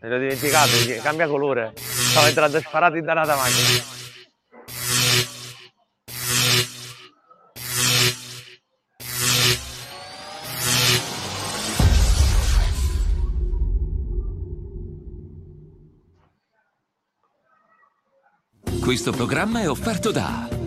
Me l'ho dimenticato, cambia colore. Stavo entrando sparato in danata macchina. Questo programma è offerto da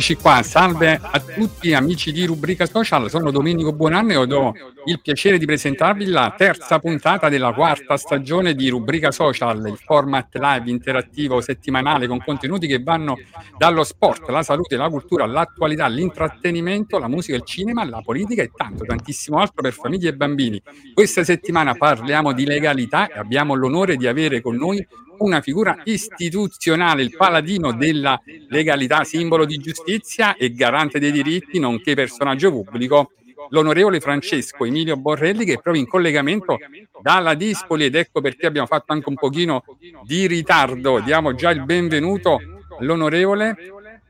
Eccoci qua, salve a tutti amici di Rubrica Social, sono Domenico Buonanno e ho il piacere di presentarvi la terza puntata della quarta stagione di Rubrica Social, il format live interattivo settimanale con contenuti che vanno dallo sport, la salute, la cultura, l'attualità, l'intrattenimento, la musica, il cinema, la politica e tanto, tantissimo altro per famiglie e bambini. Questa settimana parliamo di legalità e abbiamo l'onore di avere con noi una figura istituzionale, il paladino della legalità, simbolo di giustizia e garante dei diritti, nonché personaggio pubblico, l'onorevole Francesco Emilio Borrelli, che è proprio in collegamento dalla Dispoli ed ecco perché abbiamo fatto anche un pochino di ritardo. Diamo già il benvenuto all'onorevole.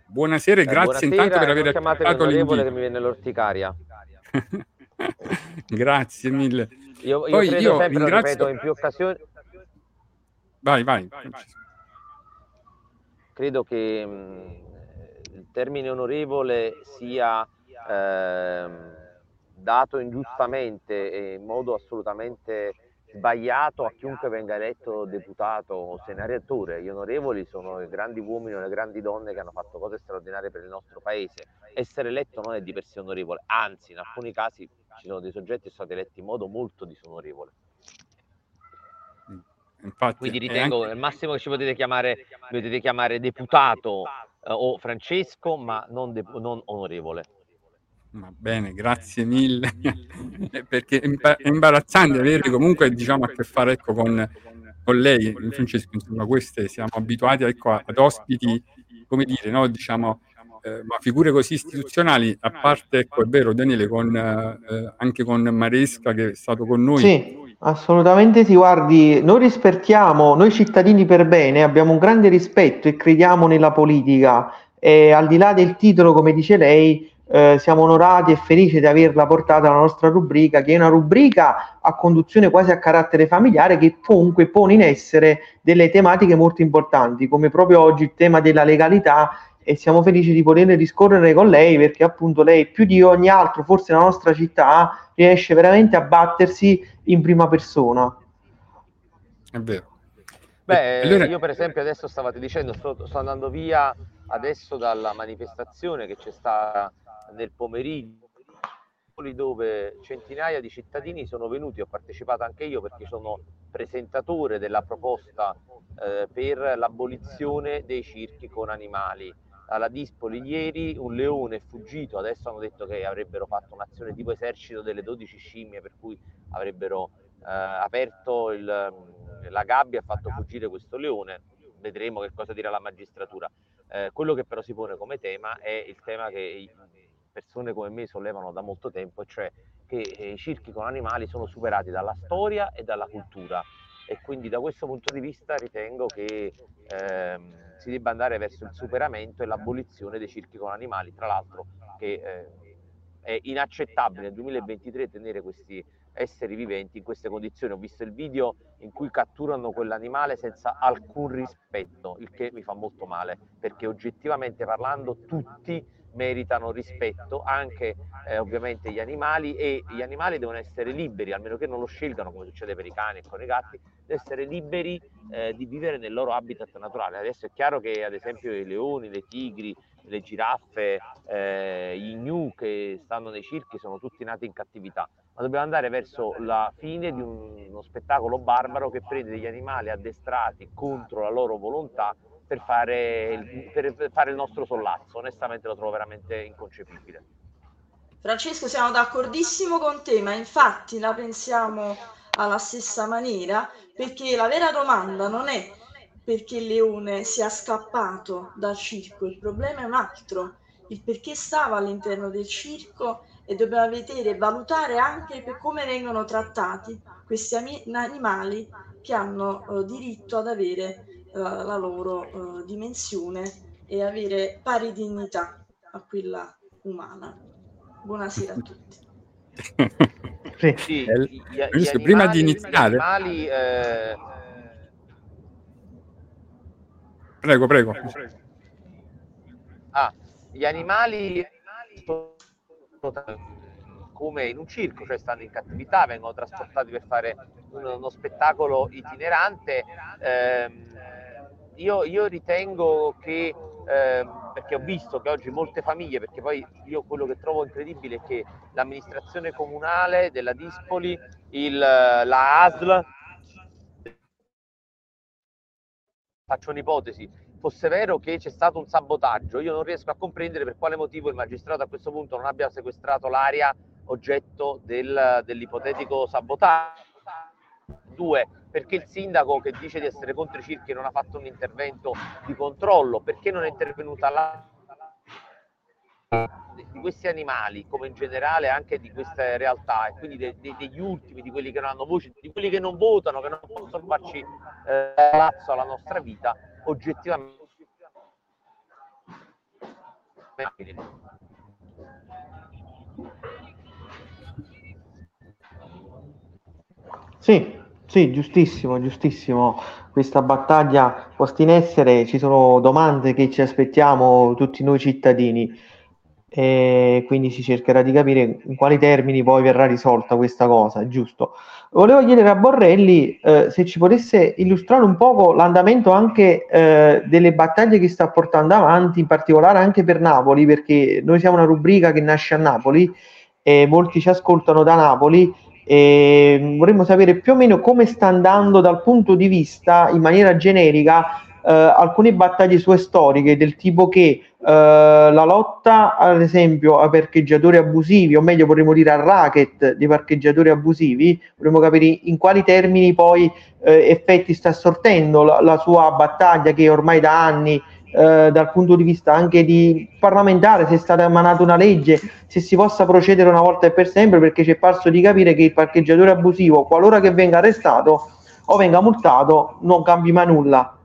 Buonasera e grazie buonasera, intanto per aver accettato l'invito. che mi viene l'orticaria. grazie mille. Io, io Poi io ringrazio... in più occasioni Vai, vai. Credo che mh, mm, il termine onorevole sia eh, dato ingiustamente e in modo assolutamente sbagliato a chiunque venga eletto deputato o senatore. Gli onorevoli sono i grandi uomini o le grandi donne che hanno fatto cose straordinarie per il nostro paese. Essere eletto non è di per sé onorevole, anzi in alcuni casi ci sono dei soggetti che sono stati eletti in modo molto disonorevole. Infatti, Quindi ritengo anche... il massimo che ci potete chiamare, potete chiamare deputato eh, o Francesco, ma non, de- non onorevole. Va bene, grazie mille, perché è imbarazzante avere comunque diciamo, a che fare ecco, con, con lei, Francesco, insomma, queste siamo abituati ecco, ad ospiti, come dire, no? diciamo, eh, ma figure così istituzionali, a parte, ecco, è vero Daniele, con, eh, anche con Maresca che è stato con noi. Sì Assolutamente sì, guardi, noi rispettiamo, noi cittadini per bene abbiamo un grande rispetto e crediamo nella politica. E al di là del titolo, come dice lei, eh, siamo onorati e felici di averla portata alla nostra rubrica, che è una rubrica a conduzione quasi a carattere familiare che comunque pone in essere delle tematiche molto importanti, come proprio oggi il tema della legalità e siamo felici di poter discorrere con lei perché appunto lei più di ogni altro, forse nella nostra città, riesce veramente a battersi in prima persona. È vero. Beh, allora... io per esempio adesso stavate dicendo, sto, sto, andando via adesso dalla manifestazione che c'è stata nel pomeriggio dove centinaia di cittadini sono venuti, ho partecipato anche io perché sono presentatore della proposta eh, per l'abolizione dei circhi con animali alla Dispoli ieri un leone è fuggito, adesso hanno detto che avrebbero fatto un'azione tipo esercito delle 12 scimmie per cui avrebbero eh, aperto il, la gabbia e fatto fuggire questo leone. vedremo che cosa dirà la magistratura. Eh, quello che però si pone come tema è il tema che persone come me sollevano da molto tempo, cioè che i circhi con animali sono superati dalla storia e dalla cultura e quindi da questo punto di vista ritengo che ehm, si debba andare verso il superamento e l'abolizione dei circhi con animali, tra l'altro che eh, è inaccettabile nel 2023 tenere questi esseri viventi in queste condizioni. Ho visto il video in cui catturano quell'animale senza alcun rispetto, il che mi fa molto male, perché oggettivamente parlando tutti meritano rispetto anche eh, ovviamente gli animali e gli animali devono essere liberi, almeno che non lo scelgano come succede per i cani e con i gatti, devono essere liberi eh, di vivere nel loro habitat naturale. Adesso è chiaro che ad esempio i leoni, le tigri, le giraffe, eh, i gnu che stanno nei circhi sono tutti nati in cattività, ma dobbiamo andare verso la fine di un, uno spettacolo barbaro che prende degli animali addestrati contro la loro volontà per fare, il, per fare il nostro sollazzo. Onestamente lo trovo veramente inconcepibile. Francesco, siamo d'accordissimo con te, ma infatti la pensiamo alla stessa maniera, perché la vera domanda non è perché il leone sia scappato dal circo, il problema è un altro, il perché stava all'interno del circo e dobbiamo vedere e valutare anche per come vengono trattati questi animali che hanno uh, diritto ad avere la, loro uh, dimensione e avere pari dignità a quella umana. Buonasera a tutti. sì, sì, gli, gli animali, prima di iniziare... Animali, eh... Prego, prego. Ah, gli animali come in un circo, cioè stanno in cattività, vengono trasportati per fare uno, uno spettacolo itinerante. Eh, io, io ritengo che, eh, perché ho visto che oggi molte famiglie, perché poi io quello che trovo incredibile è che l'amministrazione comunale della Dispoli, il, la ASL, faccio un'ipotesi, fosse vero che c'è stato un sabotaggio, io non riesco a comprendere per quale motivo il magistrato a questo punto non abbia sequestrato l'area oggetto del, dell'ipotetico sabotaggio. Due, perché il sindaco che dice di essere contro i circhi non ha fatto un intervento di controllo, perché non è intervenuta la di questi animali, come in generale anche di queste realtà, e quindi de, de, degli ultimi, di quelli che non hanno voce, di quelli che non votano, che non possono farci eh, palazzo alla nostra vita, oggettivamente. Sì, sì, giustissimo, giustissimo. Questa battaglia posta in essere, ci sono domande che ci aspettiamo tutti noi cittadini e quindi si cercherà di capire in quali termini poi verrà risolta questa cosa, giusto? Volevo chiedere a Borrelli eh, se ci potesse illustrare un poco l'andamento anche eh, delle battaglie che sta portando avanti, in particolare anche per Napoli, perché noi siamo una rubrica che nasce a Napoli e molti ci ascoltano da Napoli e vorremmo sapere più o meno come sta andando dal punto di vista, in maniera generica, eh, alcune battaglie sue storiche del tipo che eh, la lotta ad esempio a parcheggiatori abusivi o meglio vorremmo dire al racket dei parcheggiatori abusivi vorremmo capire in quali termini poi eh, effetti sta sortendo la, la, sua battaglia che ormai da anni eh, dal punto di vista anche di parlamentare, se è stata emanata una legge, se si possa procedere una volta e per sempre, perché ci è parso di capire che il parcheggiatore abusivo, qualora che venga arrestato o venga multato, non cambi mai nulla.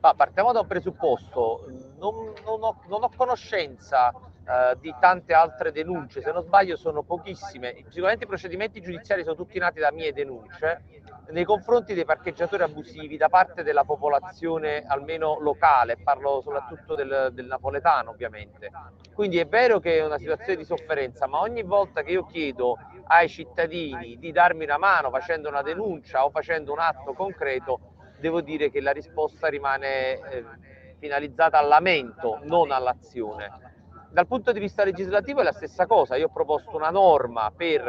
Ma partiamo da un presupposto, non, non, ho, non ho, conoscenza eh, di tante altre denunce, se non sbaglio sono pochissime, sicuramente i procedimenti giudiziari sono tutti nati da mie denunce, nei confronti dei parcheggiatori abusivi da parte della popolazione almeno locale, parlo soprattutto del, del, napoletano ovviamente. Quindi è vero che è una situazione di sofferenza, ma ogni volta che io chiedo ai cittadini di darmi una mano facendo una denuncia o facendo un atto concreto, devo dire che la risposta rimane eh, finalizzata al lamento, non all'azione. Dal punto di vista legislativo è la stessa cosa, io ho proposto una norma per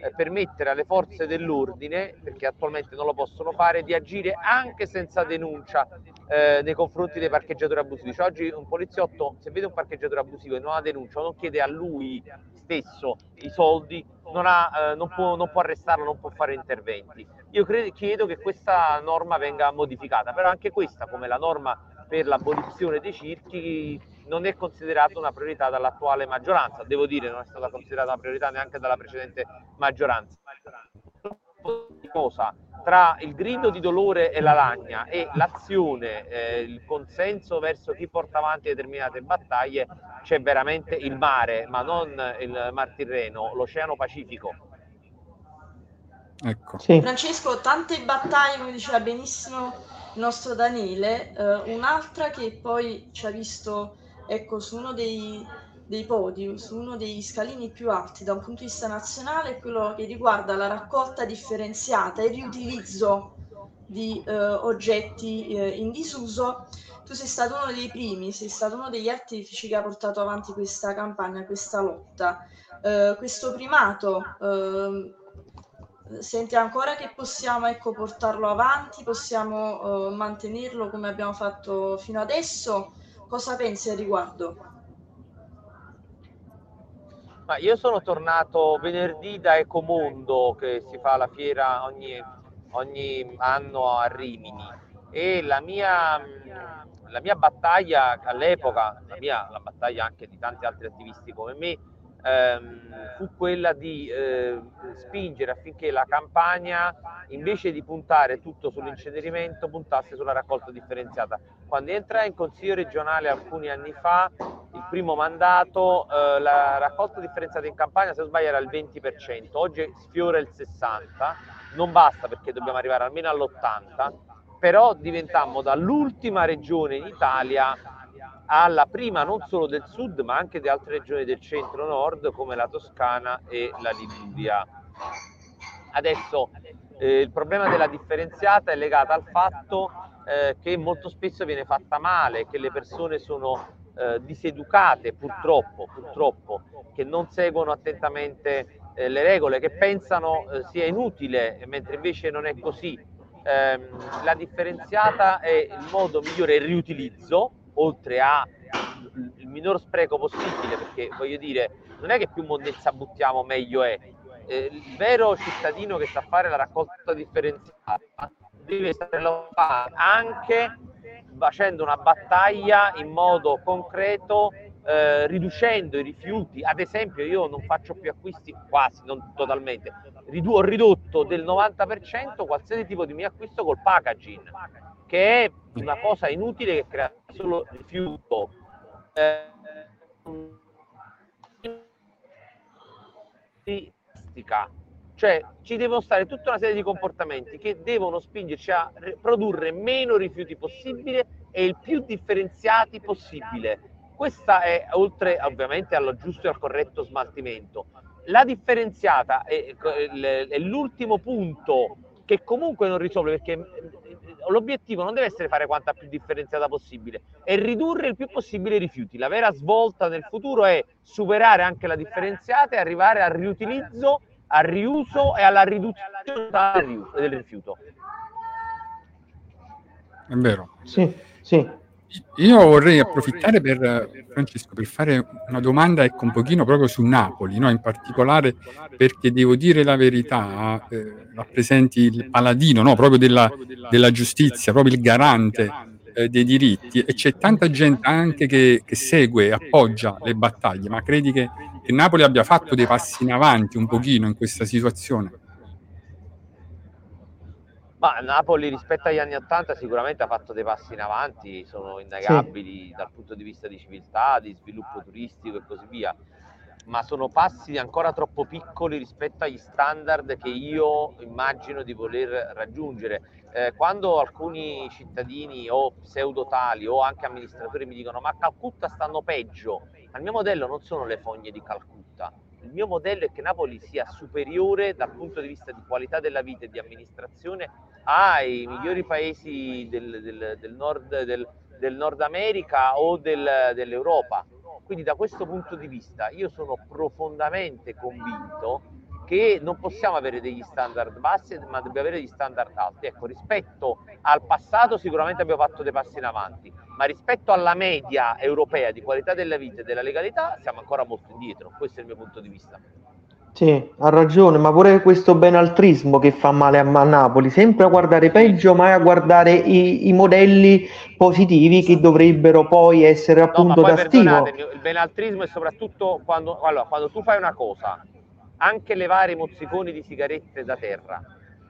eh, permettere alle forze dell'ordine, perché attualmente non lo possono fare, di agire anche senza denuncia eh, nei confronti dei parcheggiatori abusivi. Cioè, oggi un poliziotto, se vede un parcheggiatore abusivo e non ha denuncia, non chiede a lui stesso i soldi, non, ha, eh, non, può, non può arrestarlo, non può fare interventi. Io credo, chiedo che questa norma venga modificata, però anche questa, come la norma per l'abolizione dei circhi, non è considerata una priorità dall'attuale maggioranza. Devo dire, non è stata considerata una priorità neanche dalla precedente maggioranza. Cosa? Tra il grido di dolore e la lagna e l'azione, eh, il consenso verso chi porta avanti determinate battaglie, c'è veramente il mare, ma non il Mar Tirreno, l'Oceano Pacifico. Ecco. Sì. Francesco, tante battaglie, come diceva benissimo il nostro Daniele, eh, un'altra che poi ci ha visto ecco, su uno dei, dei podi, su uno dei scalini più alti da un punto di vista nazionale è quello che riguarda la raccolta differenziata e il riutilizzo di eh, oggetti eh, in disuso. Tu sei stato uno dei primi, sei stato uno degli artefici che ha portato avanti questa campagna, questa lotta. Eh, questo primato senti ancora che possiamo ecco, portarlo avanti, possiamo eh, mantenerlo come abbiamo fatto fino adesso Cosa pensi al riguardo? Ma io sono tornato venerdì da Ecomondo che si fa la fiera ogni, ogni anno a Rimini e la mia, la mia battaglia all'epoca, la, mia, la battaglia anche di tanti altri attivisti come me, ehm, fu quella di eh, spingere affinché la campagna, invece di puntare tutto sull'incenerimento, puntasse sulla raccolta differenziata. Quando entrai in consiglio regionale alcuni anni fa, il primo mandato, eh, la raccolta differenziata in campagna, se non sbaglio, era il 20%, oggi sfiora il 60%, non basta perché dobbiamo arrivare almeno all'80%, però diventammo dall'ultima regione in Italia alla prima non solo del sud ma anche di altre regioni del centro-nord come la Toscana e la Liguria. Adesso eh, il problema della differenziata è legato al fatto eh, che molto spesso viene fatta male, che le persone sono eh, diseducate purtroppo, purtroppo, che non seguono attentamente eh, le regole, che pensano eh, sia inutile, mentre invece non è così. Ehm, la differenziata è il modo migliore, il riutilizzo, oltre a il minor spreco possibile, perché voglio dire, non è che più monnezza buttiamo meglio è. Eh, il vero cittadino che sa fare la raccolta differenziata deve saperlo fare anche facendo una battaglia in modo concreto, eh, riducendo i rifiuti. Ad esempio, io non faccio più acquisti quasi, non totalmente, Ridu- ho ridotto del 90% qualsiasi tipo di mio acquisto col packaging che è una cosa inutile che crea solo rifiuto. Eh, cioè ci devono stare tutta una serie di comportamenti che devono spingerci a produrre meno rifiuti possibile e il più differenziati possibile. Questa è oltre ovviamente allo giusto e al corretto smaltimento. La differenziata è, è l'ultimo punto che comunque non risolve perché l'obiettivo non deve essere fare quanta più differenziata possibile, è ridurre il più possibile i rifiuti. La vera svolta nel futuro è superare anche la differenziata e arrivare al riutilizzo, al riuso e alla riduzione del rifiuto. È vero. Sì, sì. Io vorrei approfittare per, Francesco, per fare una domanda ecco, un pochino proprio su Napoli, no? in particolare perché devo dire la verità, eh, rappresenti il paladino no? proprio della, della, giustizia, proprio il garante eh, dei diritti e c'è tanta gente anche che, che segue, appoggia le battaglie, ma credi che, che Napoli abbia fatto dei passi in avanti un pochino in questa situazione? Ma Napoli rispetto agli anni Ottanta sicuramente ha fatto dei passi in avanti, sono innegabili sì. dal punto di vista di civiltà, di sviluppo turistico e così via, ma sono passi ancora troppo piccoli rispetto agli standard che io immagino di voler raggiungere. Eh, quando alcuni cittadini o pseudotali o anche amministratori mi dicono ma a Calcutta stanno peggio, al mio modello non sono le fogne di Calcutta, il mio modello è che Napoli sia superiore dal punto di vista di qualità della vita e di amministrazione ai migliori paesi del, del, del, nord, del Nord, America o dell'Europa. Quindi da questo punto di vista io sono profondamente convinto che non possiamo avere degli standard bassi, ma dobbiamo avere degli standard alti. Ecco, rispetto al passato sicuramente abbiamo fatto dei passi in avanti, ma rispetto alla media europea di qualità della vita e della legalità siamo ancora molto indietro. Questo è il mio punto di vista. Sì, ha ragione, ma pure questo benaltrismo che fa male a, a Napoli, sempre a guardare peggio, ma a guardare i, i modelli positivi che dovrebbero poi essere appunto no, poi da stimolo. Il benaltrismo è soprattutto quando, allora, quando tu fai una cosa, anche levare i mozziconi di sigarette da terra,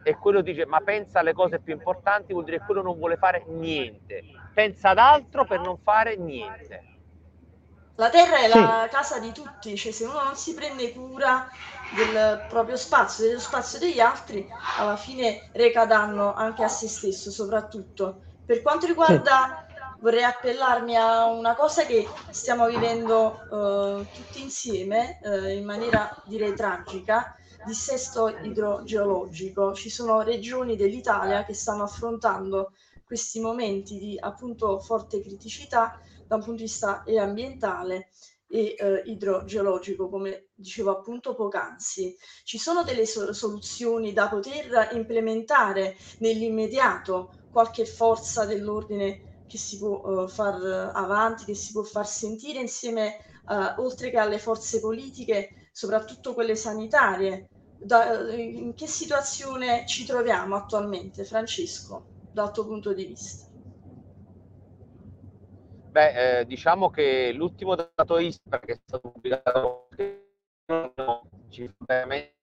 e quello dice ma pensa alle cose più importanti, vuol dire che quello non vuole fare niente, pensa ad altro per non fare niente. La terra è sì. la casa di tutti, cioè se uno non si prende cura del proprio spazio, dello spazio degli altri, alla fine reca danno anche a se stesso soprattutto. Per quanto riguarda, sì. Vorrei appellarmi a una cosa che stiamo vivendo uh, tutti insieme uh, in maniera direi tragica, dissesto idrogeologico. Ci sono regioni dell'Italia che stanno affrontando questi momenti di appunto forte criticità da un punto di vista ambientale e eh, idrogeologico, come dicevo appunto poc'anzi. Ci sono delle so- soluzioni da poter implementare nell'immediato, qualche forza dell'ordine che si può uh, far avanti, che si può far sentire insieme, uh, oltre che alle forze politiche, soprattutto quelle sanitarie. Da, in che situazione ci troviamo attualmente, Francesco, dal tuo punto di vista? Beh, eh, diciamo che l'ultimo dato ISPRA che è stato pubblicato ci fa veramente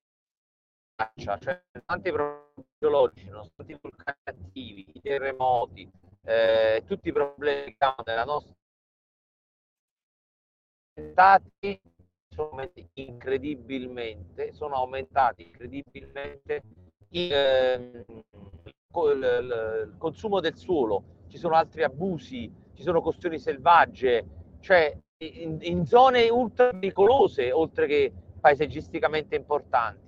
cioè tanti problemi geologici, nonostante i vulcani attivi, i terremoti, eh, tutti i problemi nella nostra stati sono aumentati incredibilmente, sono aumentati incredibilmente il, eh, il, il consumo del suolo, ci sono altri abusi ci sono questioni selvagge, cioè in, in zone ultra pericolose, oltre che paesaggisticamente importanti.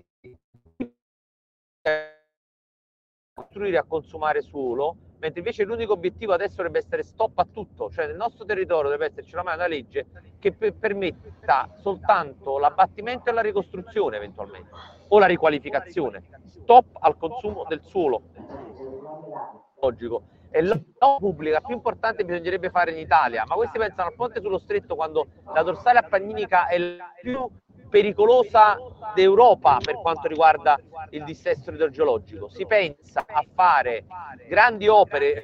Costruire a consumare suolo, mentre invece l'unico obiettivo adesso dovrebbe essere stop a tutto, cioè nel nostro territorio deve esserci ormai una legge che per, permetta soltanto l'abbattimento e la ricostruzione eventualmente, o la riqualificazione, stop al consumo del suolo. Logico è l'opera pubblica più importante bisognerebbe fare in Italia, ma questi pensano al ponte sullo stretto quando la dorsale appanninica è la più pericolosa d'Europa per quanto riguarda il dissesto idrogeologico. Si pensa a fare grandi opere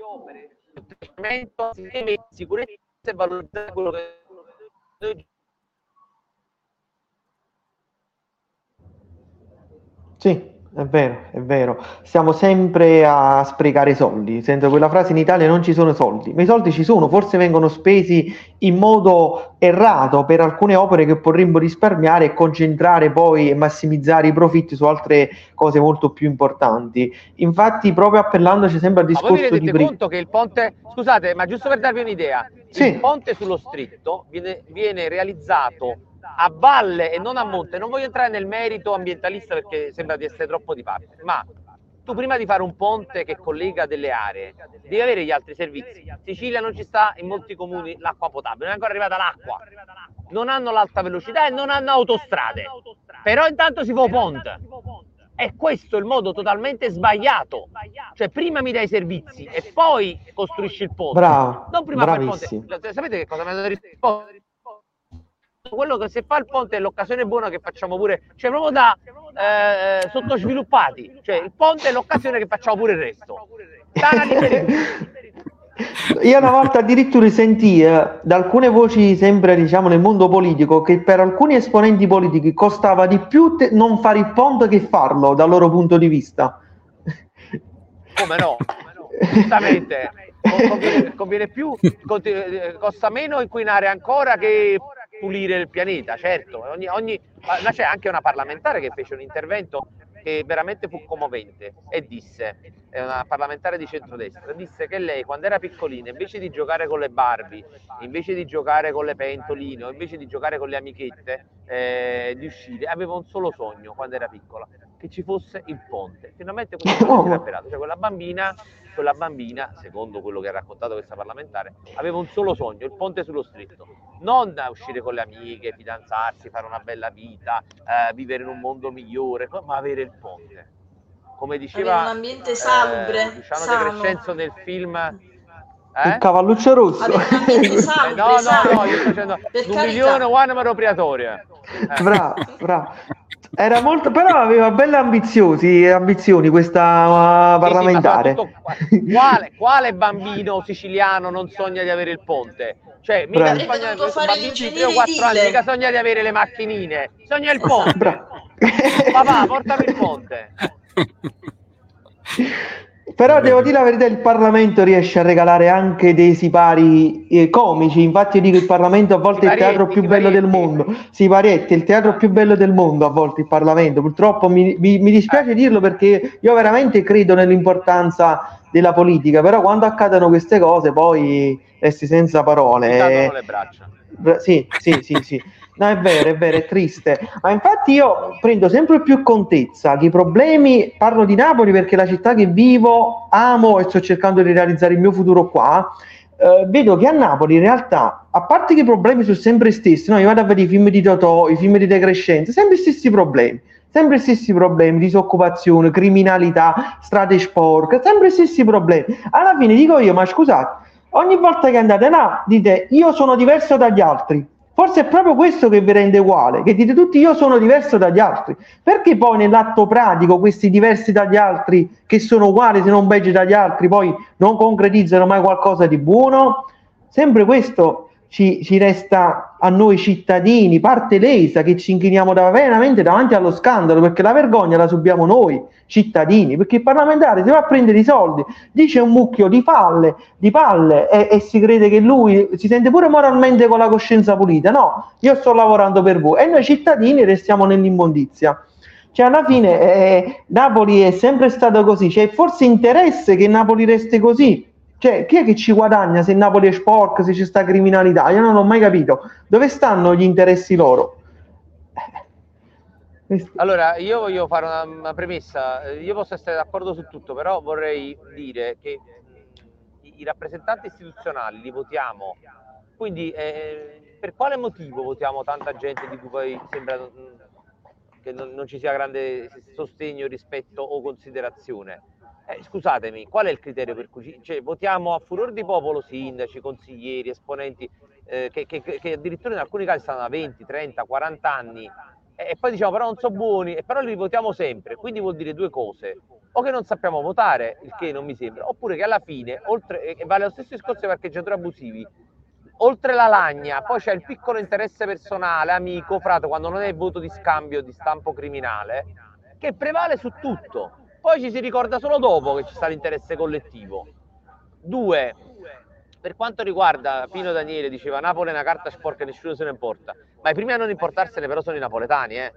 di sicurezza e valorizzare quello che noi Sì, è vero, è vero. Stiamo sempre a sprecare soldi. Sento quella frase in Italia non ci sono soldi, ma i soldi ci sono, forse vengono spesi in modo errato per alcune opere che vorremmo risparmiare e concentrare poi e massimizzare i profitti su altre cose molto più importanti. Infatti, proprio appellandoci sempre al discorso ma voi vi rendete conto che il ponte, scusate, ma giusto per darvi un'idea, sì. il ponte sullo stritto viene, viene realizzato a valle e non a monte. Non voglio entrare nel merito ambientalista perché sembra di essere troppo di parte, ma tu prima di fare un ponte che collega delle aree devi avere gli altri servizi. In Sicilia non ci sta in molti comuni l'acqua potabile, non è ancora arrivata l'acqua. Non hanno l'alta velocità e non hanno autostrade. Però intanto si fa un ponte. E questo è il modo totalmente sbagliato. Cioè, prima mi dai i servizi e poi costruisci il ponte. Bravo. Non prima fai il ponte. Sapete che cosa mi hanno risposto? Quello che se fa il ponte è l'occasione buona che facciamo pure, cioè proprio da eh, sottosviluppati, cioè il ponte è l'occasione che facciamo pure il resto. Io una volta addirittura sentii eh, da alcune voci sempre diciamo nel mondo politico che per alcuni esponenti politici costava di più te- non fare il ponte che farlo dal loro punto di vista. Come no? Giustamente conviene, conviene più, costa meno inquinare ancora che pulire il pianeta, certo, ogni, ogni, ma c'è anche una parlamentare che fece un intervento che veramente fu commovente e disse, è una parlamentare di centrodestra, disse che lei quando era piccolina invece di giocare con le Barbie, invece di giocare con le pentoline, invece di giocare con le amichette, eh, di uscire, aveva un solo sogno quando era piccola, che ci fosse il ponte. Finalmente questo è avverato, cioè quella bambina quella bambina, secondo quello che ha raccontato questa parlamentare, aveva un solo sogno, il ponte sullo stretto. Non da uscire con le amiche, fidanzarsi, fare una bella vita, eh, vivere in un mondo migliore, ma avere il ponte. Come diceva avere un ambiente salubre, eh, Luciano De Crescenzo nel film eh? Il cavalluccio rosso. eh, no, no, no, io sto facendo un milione one appropriatoria. Eh. Bravo, bravo. Era molto, però aveva belle ambiziosi, ambizioni questa uh, parlamentare. Sì, sì, quale, quale, bambino siciliano non sogna di avere il ponte? Cioè, mica sogna, un bambino di 3 o 4 anni mica sogna di avere le macchinine, sogna il ponte. Bravo. Papà, portami il ponte. Però devo dire la verità, il Parlamento riesce a regalare anche dei sipari eh, comici, infatti io dico il Parlamento a volte è il teatro più bello del mondo, Siparietti è il teatro più bello del mondo a volte il Parlamento, purtroppo mi, mi, mi dispiace dirlo perché io veramente credo nell'importanza della politica, però quando accadono queste cose poi resti senza parole. Le braccia. Sì, sì, sì, sì. No, è vero, è vero, è triste. Ma infatti io prendo sempre più contezza che i problemi, parlo di Napoli perché è la città che vivo, amo e sto cercando di realizzare il mio futuro qua. Eh, vedo che a Napoli in realtà, a parte che i problemi sono sempre stessi, no? io vado a vedere i film di Totò, i film di De Crescenzo, sempre gli stessi problemi, sempre gli stessi problemi, disoccupazione, criminalità, strade sporche, sempre gli stessi problemi. Alla fine dico io, ma scusate, ogni volta che andate là dite io sono diverso dagli altri, Forse è proprio questo che vi rende uguale, che dite tutti io sono diverso dagli altri. Perché poi nell'atto pratico questi diversi dagli altri, che sono uguali se non peggio dagli altri, poi non concretizzano mai qualcosa di buono? Sempre questo ci, ci, resta a noi cittadini, parte lesa, che ci inchiniamo da, veramente davanti allo scandalo, perché la vergogna la subiamo noi cittadini, perché il parlamentare si va a prendere i soldi, dice un mucchio di palle, di palle e, e, si crede che lui si sente pure moralmente con la coscienza pulita. No, io sto lavorando per voi e noi cittadini restiamo nell'immondizia. Cioè, alla fine eh, Napoli è sempre stato così, c'è forse interesse che Napoli resti così, cioè, chi è che ci guadagna se Napoli è sporco, se ci sta criminalità? Io non ho mai capito. Dove stanno gli interessi loro? Allora, io voglio fare una, una premessa. Io posso essere d'accordo su tutto, però vorrei dire che i, i rappresentanti istituzionali li votiamo. Quindi, eh, per quale motivo votiamo tanta gente di cui poi sembra che non, non ci sia grande sostegno, rispetto o considerazione? Eh, scusatemi, qual è il criterio per cui cioè, votiamo a furor di popolo sindaci, consiglieri, esponenti eh, che, che, che, addirittura in alcuni casi stanno da 20, 30, 40 anni e, e poi diciamo però non sono buoni e però li votiamo sempre, quindi vuol dire due cose, o che non sappiamo votare, il che non mi sembra, oppure che alla fine, oltre, e vale lo stesso discorso dei parcheggiatori abusivi, oltre la lagna, poi c'è il piccolo interesse personale, amico, frato, quando non è voto di scambio di stampo criminale, che prevale su tutto poi ci si ricorda solo dopo che ci sta l'interesse collettivo. Due, per quanto riguarda Pino Daniele, diceva Napoli è una carta sporca nessuno se ne importa, ma i primi a non importarsene però sono i napoletani, eh?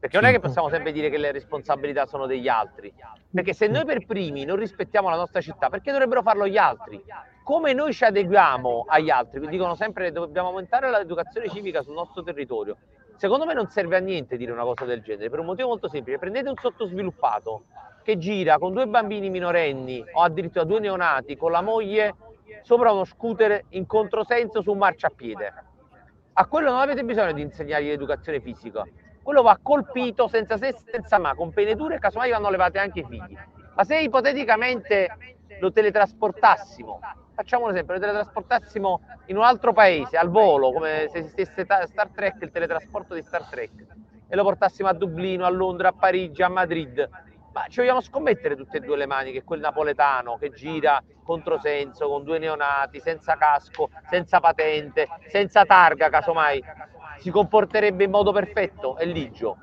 perché non è che possiamo sempre dire che le responsabilità sono degli altri, perché se noi per primi non rispettiamo la nostra città, perché dovrebbero farlo gli altri? Come noi ci adeguiamo agli altri? Dicono sempre che dobbiamo aumentare l'educazione civica sul nostro territorio. Secondo me non serve a niente dire una cosa del genere, per un motivo molto semplice. Prendete un sottosviluppato che gira con due bambini minorenni o addirittura due neonati con la moglie sopra uno scooter in controsenso su un marciapiede. A quello non avete bisogno di insegnargli l'educazione fisica. Quello va colpito senza se senza ma, con pene dure e casomai vanno levate anche i figli. Ma se ipoteticamente lo teletrasportassimo, facciamo un esempio, lo teletrasportassimo in un altro paese, al volo, come se esistesse Star Trek, il teletrasporto di Star Trek, e lo portassimo a Dublino, a Londra, a Parigi, a Madrid, ma ci vogliamo scommettere tutte e due le mani che quel napoletano che gira controsenso con due neonati, senza casco, senza patente, senza targa, casomai, si comporterebbe in modo perfetto e ligio.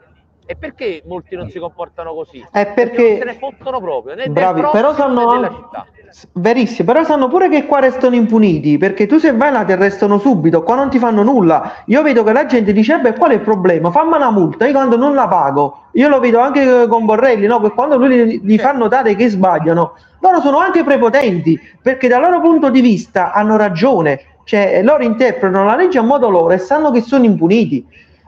E perché molti non si comportano così? È perché, perché se ne fottono proprio, né bravi, però sanno né città. Verissimo, però sanno pure che qua restano impuniti, perché tu se vai là ti arrestano subito, qua non ti fanno nulla. Io vedo che la gente dice, beh, qual è il problema? Fammi una multa, io quando non la pago. Io lo vedo anche con Borrelli, no? che quando lui gli fa notare che sbagliano, loro sono anche prepotenti, perché dal loro punto di vista hanno ragione, cioè loro interpretano la legge a modo loro e sanno che sono impuniti.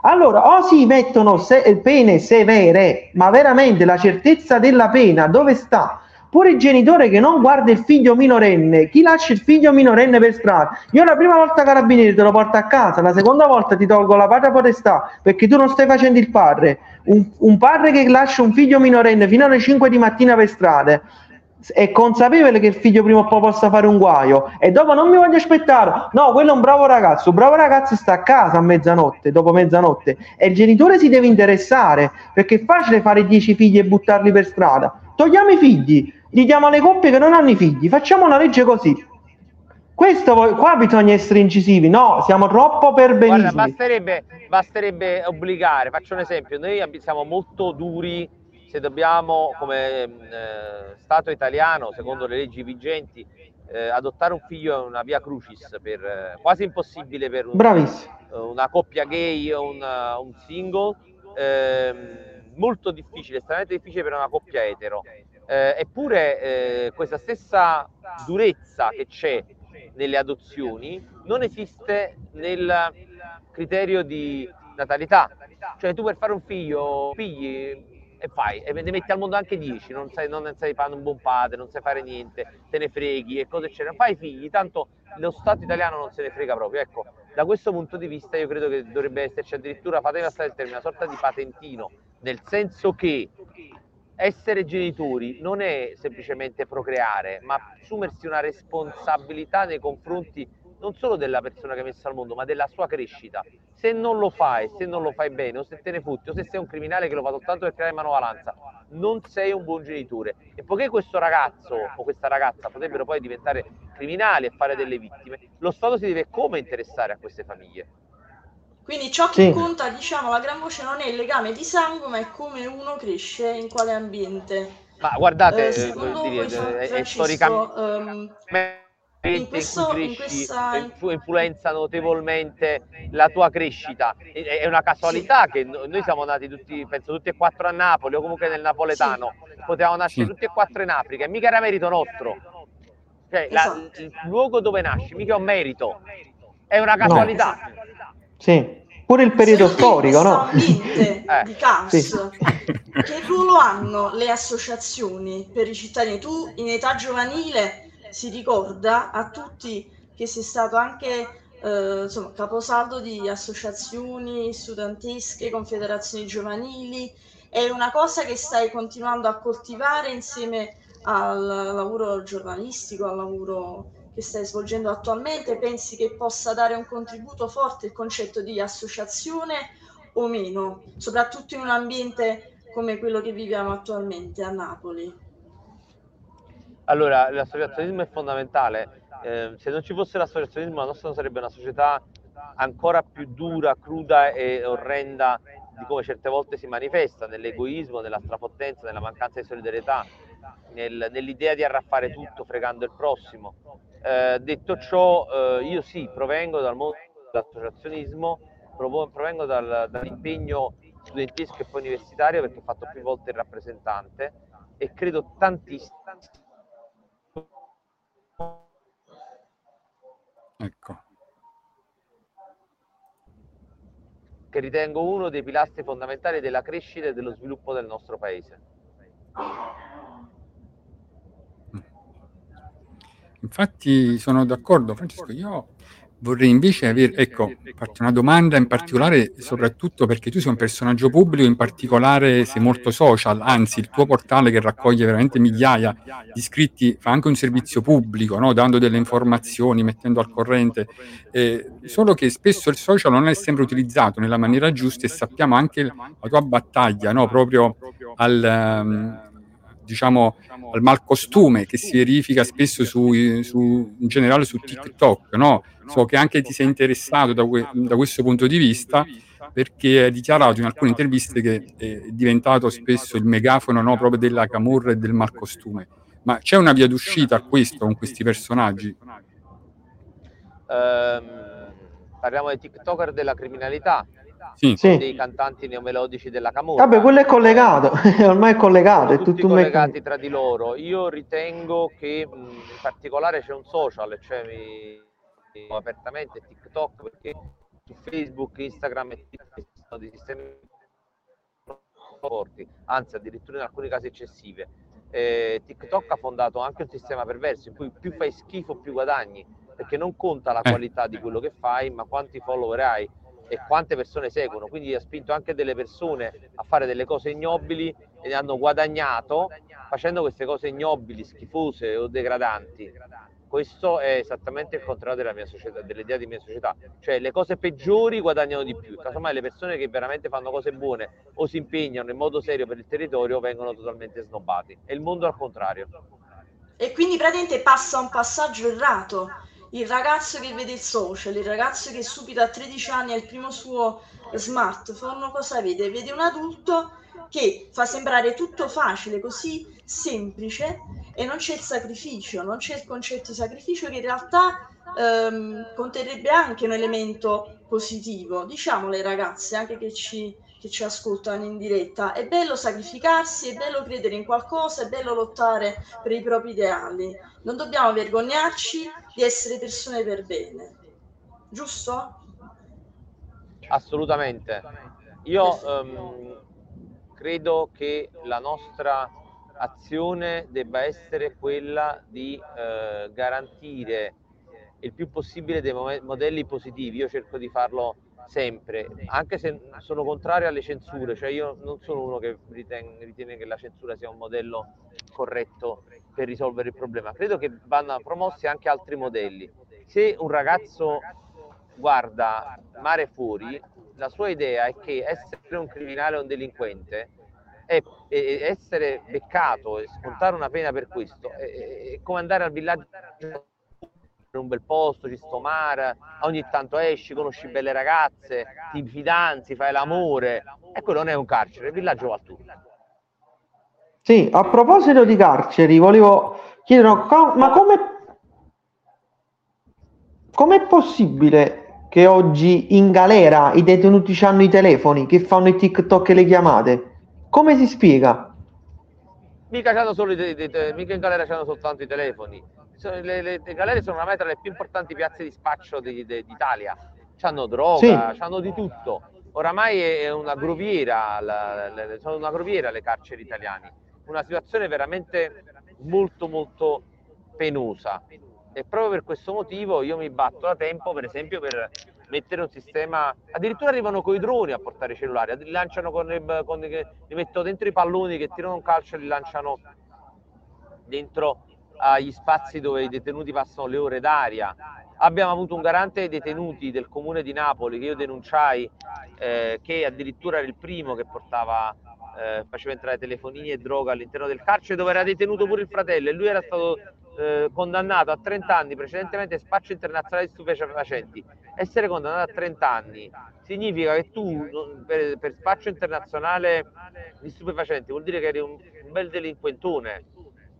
Allora, o si mettono se- pene severe, ma veramente la certezza della pena dove sta? pure il genitore che non guarda il figlio minorenne, chi lascia il figlio minorenne per strada? Io la prima volta carabinieri te lo porto a casa, la seconda volta ti tolgo la patria potestà perché tu non stai facendo il padre. Un, un padre che lascia un figlio minorenne fino alle 5 di mattina per strade è consapevole che il figlio prima o poi possa fare un guaio. E dopo non mi voglio aspettare. No quello è un bravo ragazzo. Un bravo ragazzo sta a casa a mezzanotte dopo mezzanotte. E il genitore si deve interessare perché è facile fare 10 figli e buttarli per strada. Togliamo i figli. Gli diamo alle coppie che non hanno i figli. Facciamo una legge così. Questo qua bisogna essere incisivi. No siamo troppo perbenismi Guarda, basterebbe, basterebbe obbligare. Faccio un esempio. Noi siamo molto duri se dobbiamo come eh, Stato italiano, secondo le leggi vigenti, eh, adottare un figlio è una via crucis, per, eh, quasi impossibile per un, una coppia gay o un, un single, ehm, molto difficile, estremamente difficile per una coppia etero. Eh, eppure eh, questa stessa durezza che c'è nelle adozioni non esiste nel criterio di natalità. Cioè tu per fare un figlio, figli e fai, e ne metti al mondo anche 10, non sai, non sai un buon padre, non sai fare niente, te ne freghi e cose eccetera. Fai figli, tanto lo Stato italiano non se ne frega proprio. Ecco, da questo punto di vista io credo che dovrebbe esserci addirittura, fatemi passare il termine, una sorta di patentino, nel senso che essere genitori non è semplicemente procreare, ma assumersi una responsabilità nei confronti non solo della persona che hai messo al mondo, ma della sua crescita. Se non lo fai, se non lo fai bene, o se te ne futti, o se sei un criminale che lo fa soltanto per creare manovalanza, non sei un buon genitore. E poiché questo ragazzo o questa ragazza potrebbero poi diventare criminali e fare delle vittime, lo Stato si deve come interessare a queste famiglie. Quindi ciò che sì. conta, diciamo, la gran voce non è il legame di sangue, ma è come uno cresce, in quale ambiente. Ma guardate, eh, eh, dire, è, è storicamente... Um, in, questo, in questa... influenza notevolmente la tua crescita. È una casualità sì. che noi siamo nati tutti, penso tutti e quattro a Napoli o comunque nel napoletano, sì. potevamo nascere sì. tutti e quattro in Africa e mica era merito nostro. Cioè, esatto. la, il luogo dove nasci mica è un merito, è una casualità. No. Sì, pure il periodo storico, no? eh. di caos. Sì. Che ruolo hanno le associazioni per i cittadini? Tu in età giovanile si ricorda a tutti che sei stato anche eh, insomma, caposaldo di associazioni studentesche, confederazioni giovanili, è una cosa che stai continuando a coltivare insieme al lavoro giornalistico, al lavoro che stai svolgendo attualmente, pensi che possa dare un contributo forte il concetto di associazione o meno, soprattutto in un ambiente come quello che viviamo attualmente a Napoli? Allora, l'associazionismo è fondamentale. Eh, se non ci fosse l'associazionismo, la nostra sarebbe una società ancora più dura, cruda e orrenda di come certe volte si manifesta, nell'egoismo, nella strapottenza, nella mancanza di solidarietà, nel, nell'idea di arraffare tutto fregando il prossimo. Eh, detto ciò, eh, io sì, provengo dal mondo dell'associazionismo, provengo dal, dall'impegno studentesco e poi universitario perché ho fatto più volte il rappresentante e credo tantissimo Ecco. Che ritengo uno dei pilastri fondamentali della crescita e dello sviluppo del nostro paese. Infatti sono d'accordo, Francesco. Io Vorrei invece avere, ecco, farti una domanda in particolare, soprattutto perché tu sei un personaggio pubblico, in particolare sei molto social, anzi il tuo portale che raccoglie veramente migliaia di iscritti fa anche un servizio pubblico, no? dando delle informazioni, mettendo al corrente, eh, solo che spesso il social non è sempre utilizzato nella maniera giusta e sappiamo anche la tua battaglia no? proprio al... Um, diciamo, al malcostume che si verifica spesso su, su, in generale su TikTok, no? So che anche ti sei interessato da, que- da questo punto di vista perché hai dichiarato in alcune interviste che è diventato spesso il megafono no, proprio della camorra e del malcostume. Ma c'è una via d'uscita a questo con questi personaggi? Um, parliamo dei TikToker della criminalità, sì. dei cantanti neomelodici della Camorra. Vabbè, quello è collegato, ormai è collegato. Sono è tutti collegati me... tra di loro. Io ritengo che in particolare c'è un social, cioè mi apertamente TikTok perché su Facebook, Instagram e TikTok sono dei sistemi forti, anzi addirittura in alcuni casi eccessive. eh, TikTok ha fondato anche un sistema perverso in cui più fai schifo più guadagni, perché non conta la eh. qualità di quello che fai, ma quanti follower hai e quante persone seguono. Quindi ha spinto anche delle persone a fare delle cose ignobili e hanno guadagnato facendo queste cose ignobili, schifose o degradanti. Questo è esattamente il contrario della mia società, dell'idea di mia società. Cioè le cose peggiori guadagnano di più, casomai le persone che veramente fanno cose buone o si impegnano in modo serio per il territorio vengono totalmente snobbati. E il mondo al contrario. E quindi praticamente passa un passaggio errato. Il ragazzo che vede il social, il ragazzo che subito a 13 anni ha il primo suo smartphone, cosa vede? Vede un adulto che fa sembrare tutto facile, così semplice e non c'è il sacrificio, non c'è il concetto di sacrificio che in realtà ehm, conterrebbe anche un elemento positivo. Diciamole ragazze, anche che ci, che ci ascoltano in diretta, è bello sacrificarsi, è bello credere in qualcosa, è bello lottare per i propri ideali. Non dobbiamo vergognarci di essere persone per bene. Giusto? Assolutamente. Io um, credo che la nostra azione debba essere quella di eh, garantire il più possibile dei modelli positivi. Io cerco di farlo sempre, anche se sono contrario alle censure, cioè io non sono uno che ritiene, che la censura sia un modello corretto per risolvere il problema. Credo che vanno promossi anche altri modelli. Se un ragazzo guarda mare fuori, la sua idea è che essere un criminale o un delinquente è essere beccato e scontare una pena per questo è come andare al villaggio in un bel posto, ci sto mare, ogni tanto esci, conosci belle ragazze, ti fidanzi, fai l'amore e quello non è un carcere, il villaggio va tutto. Sì, a proposito di carceri, volevo chiedere, ma come com'è possibile che oggi in galera i detenuti hanno i telefoni, che fanno i TikTok e le chiamate. Come si spiega? Mica, solo i, i, i, mica in galera c'hanno soltanto i telefoni. Le, le, le galere sono una tra le più importanti piazze di spaccio di, di, d'Italia. C'hanno droga, sì. c'hanno di tutto. Oramai è una groviera, la, le, sono una groviera le carceri italiane. Una situazione veramente molto molto penosa e proprio per questo motivo io mi batto da tempo, per esempio, per mettere un sistema. Addirittura arrivano con i droni a portare i cellulari, li lanciano con, le, con li mettono dentro i palloni che tirano un calcio e li lanciano dentro agli spazi dove i detenuti passano le ore d'aria. Abbiamo avuto un garante dei detenuti del comune di Napoli che io denunciai, eh, che addirittura era il primo che portava eh, faceva entrare telefonini e droga all'interno del carcere dove era detenuto pure il fratello e lui era stato eh, condannato a 30 anni precedentemente spaccio internazionale di stupefacenti. Essere condannato a 30 anni significa che tu per, per spaccio internazionale di stupefacenti vuol dire che eri un, un bel delinquentone.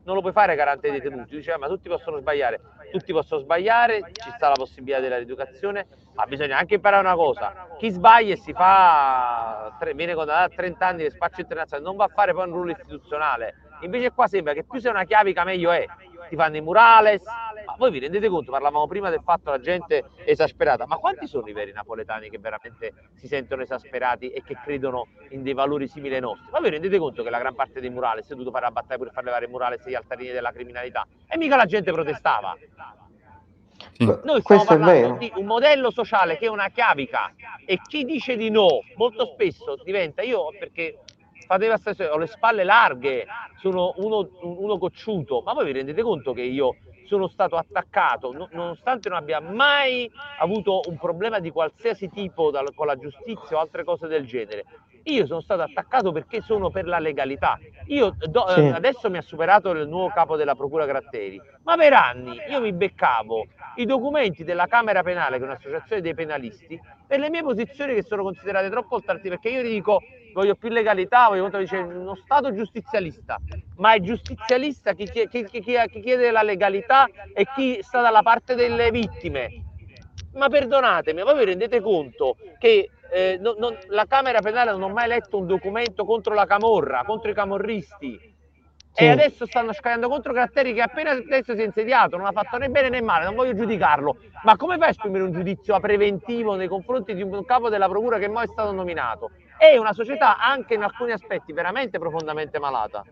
Non lo puoi fare garante dei detenuti, diceva ma tutti possono sbagliare, tutti possono sbagliare, ci sta la possibilità della rieducazione, ma bisogna anche imparare una cosa, chi sbaglia e si fa, viene condannato a 30 anni di spaccio internazionale, non va a fare poi un ruolo istituzionale, invece qua sembra che più sei una chiavica meglio è, ti fanno i murales. Voi vi rendete conto, parlavamo prima del fatto la gente esasperata, ma quanti sono i veri napoletani che veramente si sentono esasperati e che credono in dei valori simili ai nostri? Ma voi rendete conto che la gran parte dei murales si è dovuto fare a battaglia per far levare i murales agli altarini della criminalità? E mica la gente protestava. Noi stiamo parlando di un modello sociale che è una chiavica e chi dice di no molto spesso diventa io perché fate la stessa ho le spalle larghe, sono uno, uno cocciuto, ma voi vi rendete conto che io sono stato attaccato, no, nonostante non abbia mai avuto un problema di qualsiasi tipo dal, con la giustizia o altre cose del genere. Io sono stato attaccato perché sono per la legalità. Io do, sì. adesso mi ha superato il nuovo capo della Procura Gratteri, ma per anni io mi beccavo i documenti della Camera Penale, che è un'associazione dei penalisti, per le mie posizioni che sono considerate troppo altarti, perché io gli dico voglio più legalità, voglio dice uno Stato giustizialista, ma è giustizialista chi, chi, chi, chi, chiede la legalità e chi sta dalla parte delle vittime. Ma perdonatemi, voi vi rendete conto che eh, non, non, la Camera Penale non ha mai letto un documento contro la Camorra, contro i camorristi? Sì. E adesso stanno scagliando contro Gratteri che appena adesso si è insediato, non ha fatto né bene né male, non voglio giudicarlo. Ma come fai a esprimere un giudizio preventivo nei confronti di un capo della procura che mai è stato nominato? È una società anche in alcuni aspetti veramente profondamente malata.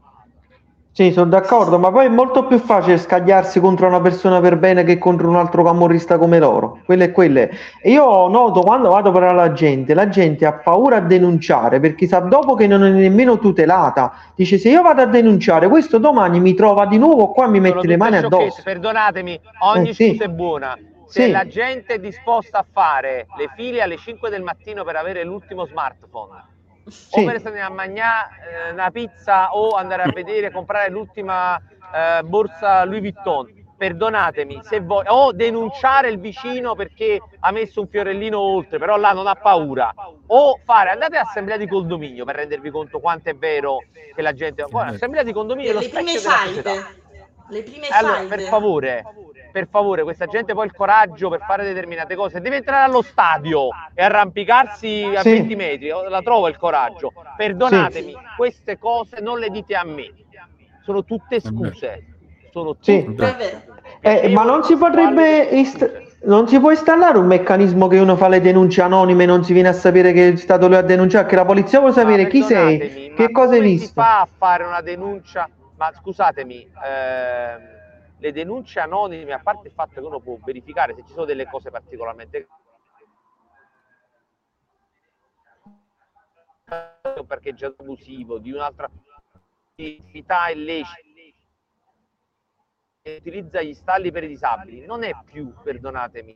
Sì, sono d'accordo, ma poi è molto più facile scagliarsi contro una persona per bene che contro un altro camorrista come loro. Quelle e quelle. E io noto quando vado per la gente, la gente ha paura a denunciare perché sa dopo che non è nemmeno tutelata. Dice se io vado a denunciare, questo domani mi trova di nuovo qua e mi mette le mani addosso. Perdonatemi, ogni eh, sì. è buona. Se sì. la gente è disposta a fare le file alle 5 del mattino per avere l'ultimo smartphone sì. o per stare a mangiare eh, una pizza o andare a vedere, comprare l'ultima eh, borsa Louis Vuitton. Perdonatemi, se voglio, o denunciare il vicino perché ha messo un fiorellino oltre, però là non ha paura, o fare, andate all'assemblea di condominio per rendervi conto quanto è vero che la gente. Poi, l'assemblea di condominio lo le prime faide, le prime allora, per favore, per favore, questa gente poi il coraggio per fare determinate cose, deve entrare allo stadio e arrampicarsi a sì. 20 metri, la trovo il coraggio. Perdonatemi, sì. queste cose non le dite a me, sono tutte scuse. Sono tutte sì. eh, ma non si potrebbe ist- non si può installare un meccanismo che uno fa le denunce anonime e non si viene a sapere che è stato lui a denunciare, che la polizia vuole sapere chi sei, che cosa hai visto. Ma si fa a fare una denuncia? Ma scusatemi, ehm le denunce anonime, a parte il fatto che uno può verificare se ci sono delle cose particolarmente un parcheggiato abusivo, di un'altra attività illecita utilizza gli stalli per i disabili, non è più, perdonatemi,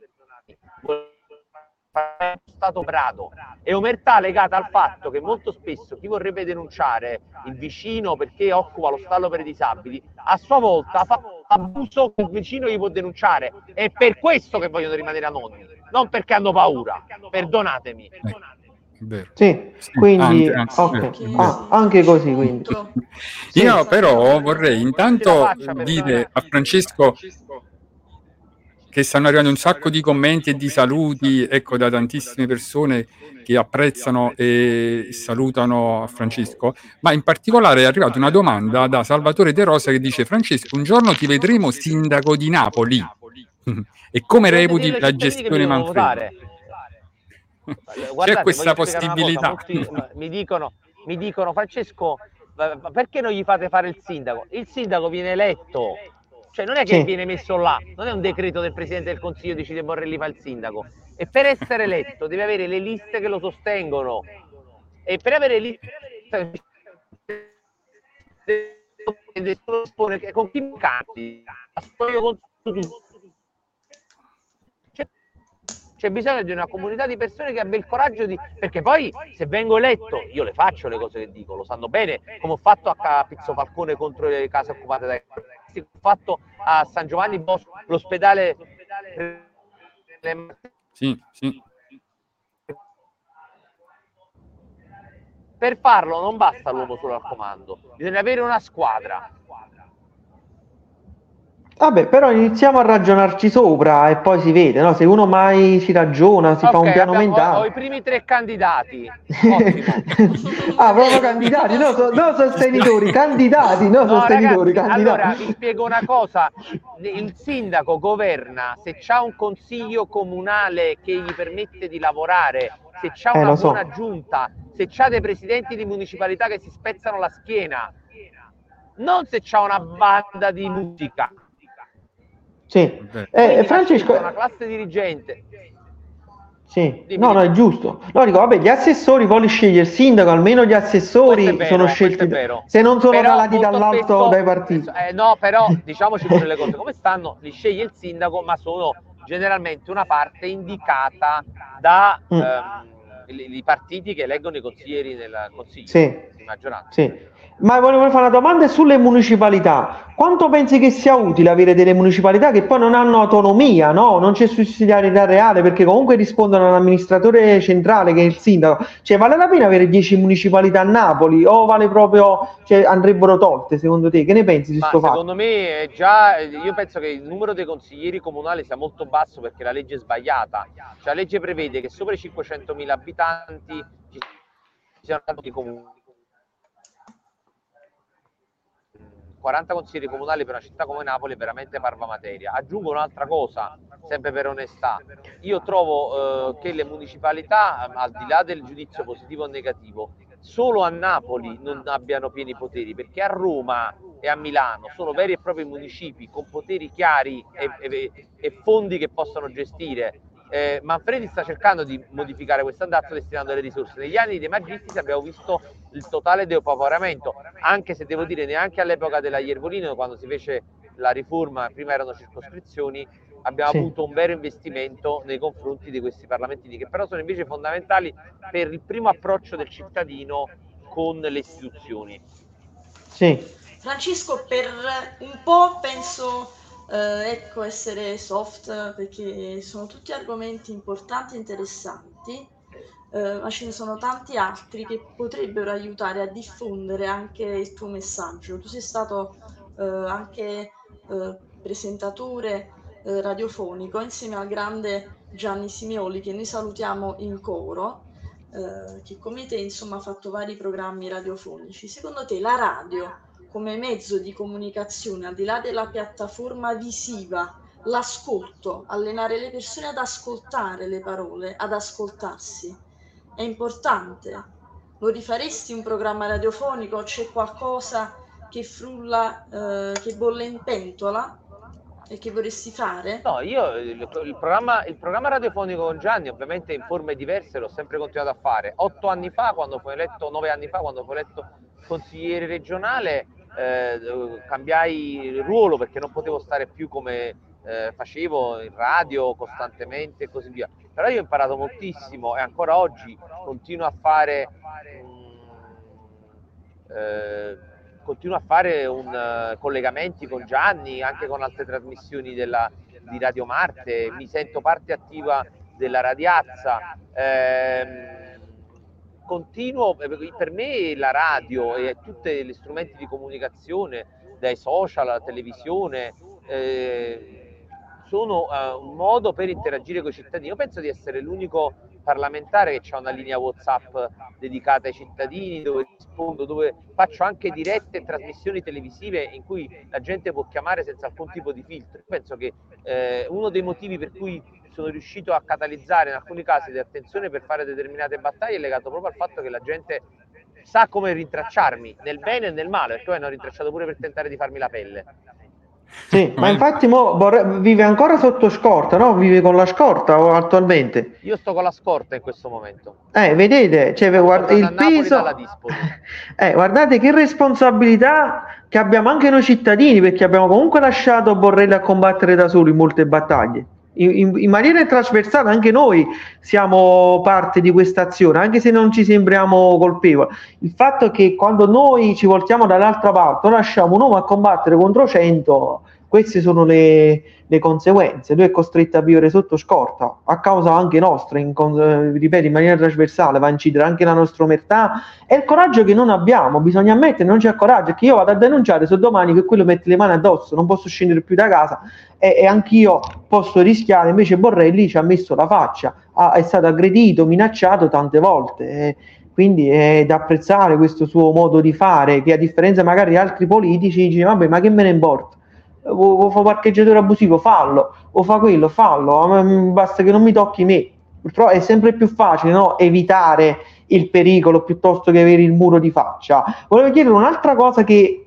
stato brado. È omertà legata al fatto che molto spesso chi vorrebbe denunciare il vicino perché occupa lo stallo per i disabili, a sua volta fa abuso che il vicino gli può denunciare. È per questo che vogliono rimanere anonimi, non perché hanno paura. Perdonatemi. Eh. Sì, quindi anche, okay. ah, anche così. Quindi. Io però vorrei intanto dire a Francesco che stanno arrivando un sacco di commenti e di saluti, ecco, da tantissime persone che apprezzano e salutano Francesco, ma in particolare è arrivata una domanda da Salvatore De Rosa che dice Francesco, un giorno ti vedremo sindaco di Napoli. e come reputi la gestione Manfredi? C'è questa possibilità. Molti, mi, dicono, mi dicono, Francesco, perché non gli fate fare il sindaco? Il sindaco viene eletto cioè non è che sì. viene messo là, non è un decreto del Presidente del Consiglio decide Borrelli fa il sindaco. E per essere eletto deve avere le liste che lo sostengono. E per avere liste con chi candida? C'è bisogno di una comunità di persone che abbia il coraggio di... Perché poi se vengo eletto, io le faccio le cose che dico, lo sanno bene, come ho fatto a Pizzo Falcone contro le case occupate dai ho fatto a San Giovanni Bosco, l'ospedale. Sì, sì. Per farlo non basta l'uomo solo al comando, bisogna avere una squadra Vabbè, però iniziamo a ragionarci sopra e poi si vede, no? Se uno mai ci ragiona, si okay, fa un piano abbiamo, mentale. Ho, ho, i primi tre candidati. ah, proprio candidati, no, so, no sostenitori, candidati, no, no sostenitori, ragazzi, candidati. Allora, vi spiego una cosa, il sindaco governa se c'ha un consiglio comunale che gli permette di lavorare, se c'ha una eh, buona so. giunta, se c'ha dei presidenti di municipalità che si spezzano la schiena, non se c'ha una banda di musica. Sì, eh, Francesco... Una classe dirigente. Sì, Dimmi. no, no, è giusto. No, dico, vabbè, gli assessori poi li sceglie il sindaco, almeno gli assessori vero, sono scelti, se non sono però calati dall'alto spesso, dai partiti. Eh, no, però diciamoci pure le cose come stanno, li sceglie il sindaco, ma sono generalmente una parte indicata da mm. ehm, i, i, partiti che eleggono i consiglieri nel consiglio sì. di maggioranza. Sì. Ma volevo fare una domanda sulle municipalità. Quanto pensi che sia utile avere delle municipalità che poi non hanno autonomia, no? Non c'è sussidiarietà reale perché comunque rispondono all'amministratore centrale che è il sindaco. Cioè, vale la pena avere 10 municipalità a Napoli o vale proprio, cioè, andrebbero tolte secondo te? Che ne pensi di questo fatto? Secondo me è già, io penso che il numero dei consiglieri comunali sia molto basso perché la legge è sbagliata. Cioè, la legge prevede che sopra i 500.000 abitanti ci siano tanti comuni 40 consiglieri comunali per una città come Napoli è veramente parva materia. Aggiungo un'altra cosa, sempre per onestà. Io trovo eh, che le municipalità, al di là del giudizio positivo o negativo, solo a Napoli non abbiano pieni poteri, perché a Roma e a Milano sono veri e propri municipi con poteri chiari e, e, e fondi che possono gestire eh, Manfredi sta cercando di modificare questo andazzo destinando le risorse. Negli anni dei Magistris abbiamo visto il totale depoporamento, anche se devo dire neanche all'epoca della Iervolino, quando si fece la riforma, prima erano circoscrizioni, abbiamo sì. avuto un vero investimento nei confronti di questi parlamentini, che però sono invece fondamentali per il primo approccio del cittadino con le istituzioni. Sì. Francesco, per un po' penso eh, ecco, essere soft perché sono tutti argomenti importanti e interessanti, eh, ma ce ne sono tanti altri che potrebbero aiutare a diffondere anche il tuo messaggio. Tu sei stato eh, anche eh, presentatore eh, radiofonico insieme al grande Gianni Simioli che noi salutiamo in coro. Eh, che come te insomma ha fatto vari programmi radiofonici. Secondo te la radio come mezzo di comunicazione, al di là della piattaforma visiva, l'ascolto, allenare le persone ad ascoltare le parole, ad ascoltarsi, è importante. Lo rifaresti un programma radiofonico? C'è qualcosa che frulla, eh, che bolle in pentola e che vorresti fare? No, io il, il, programma, il, programma, radiofonico con Gianni, ovviamente in forme diverse, l'ho sempre continuato a fare. Otto anni fa, quando fu eletto, nove anni fa, quando fu eletto consigliere regionale, eh, cambiai ruolo perché non potevo stare più come eh, facevo in radio costantemente e così via. Però io ho imparato moltissimo e ancora oggi continuo a fare mh, eh, continuo a fare un, uh, collegamenti con Gianni, anche con altre trasmissioni della, di Radio Marte, mi sento parte attiva della Radiazza. Eh, continuo, eh, per me la radio e tutti gli strumenti di comunicazione, dai social alla televisione, eh, sono eh, un modo per interagire con i cittadini. Io penso di essere l'unico parlamentare che ha una linea WhatsApp dedicata ai cittadini, dove rispondo, dove faccio anche dirette trasmissioni televisive in cui la gente può chiamare senza alcun tipo di filtro. Penso che eh, uno dei motivi per cui sono riuscito a catalizzare in alcuni casi l'attenzione per fare determinate battaglie è legato proprio al fatto che la gente sa come rintracciarmi nel bene e nel male, perché poi hanno rintracciato pure per tentare di farmi la pelle. Sì, ma infatti mo vive ancora sotto scorta, no? Vive con la scorta attualmente? Io sto con la scorta in questo momento. Eh, vedete, cioè, guarda, il peso... eh, guardate che responsabilità che abbiamo anche noi cittadini, perché abbiamo comunque lasciato Borrelli a combattere da solo in molte battaglie in, in, maniera trasversale anche noi siamo parte di questa azione, anche se non ci sembriamo colpevoli. Il fatto è che quando noi ci voltiamo dall'altra parte, lasciamo un uomo a combattere contro 100, queste sono le, le, conseguenze. Lui è costretto a vivere sotto scorta, a causa anche nostra, in, eh, ripeto, in maniera trasversale, va a incidere anche la nostra omertà e il coraggio che non abbiamo, bisogna ammettere, non c'è coraggio, che io vado a denunciare se domani che quello mette le mani addosso, non posso scendere più da casa e, e anch'io posso rischiare, invece Borrelli ci ha messo la faccia, ha, è stato aggredito, minacciato tante volte. Eh, quindi è da apprezzare questo suo modo di fare, che a differenza magari di altri politici dice vabbè ma che me ne importa, o, o fa parcheggiatore abusivo, fallo, o fa quello, fallo, basta che non mi tocchi me. Però è sempre più facile no? evitare il pericolo piuttosto che avere il muro di faccia. Volevo chiedere un'altra cosa che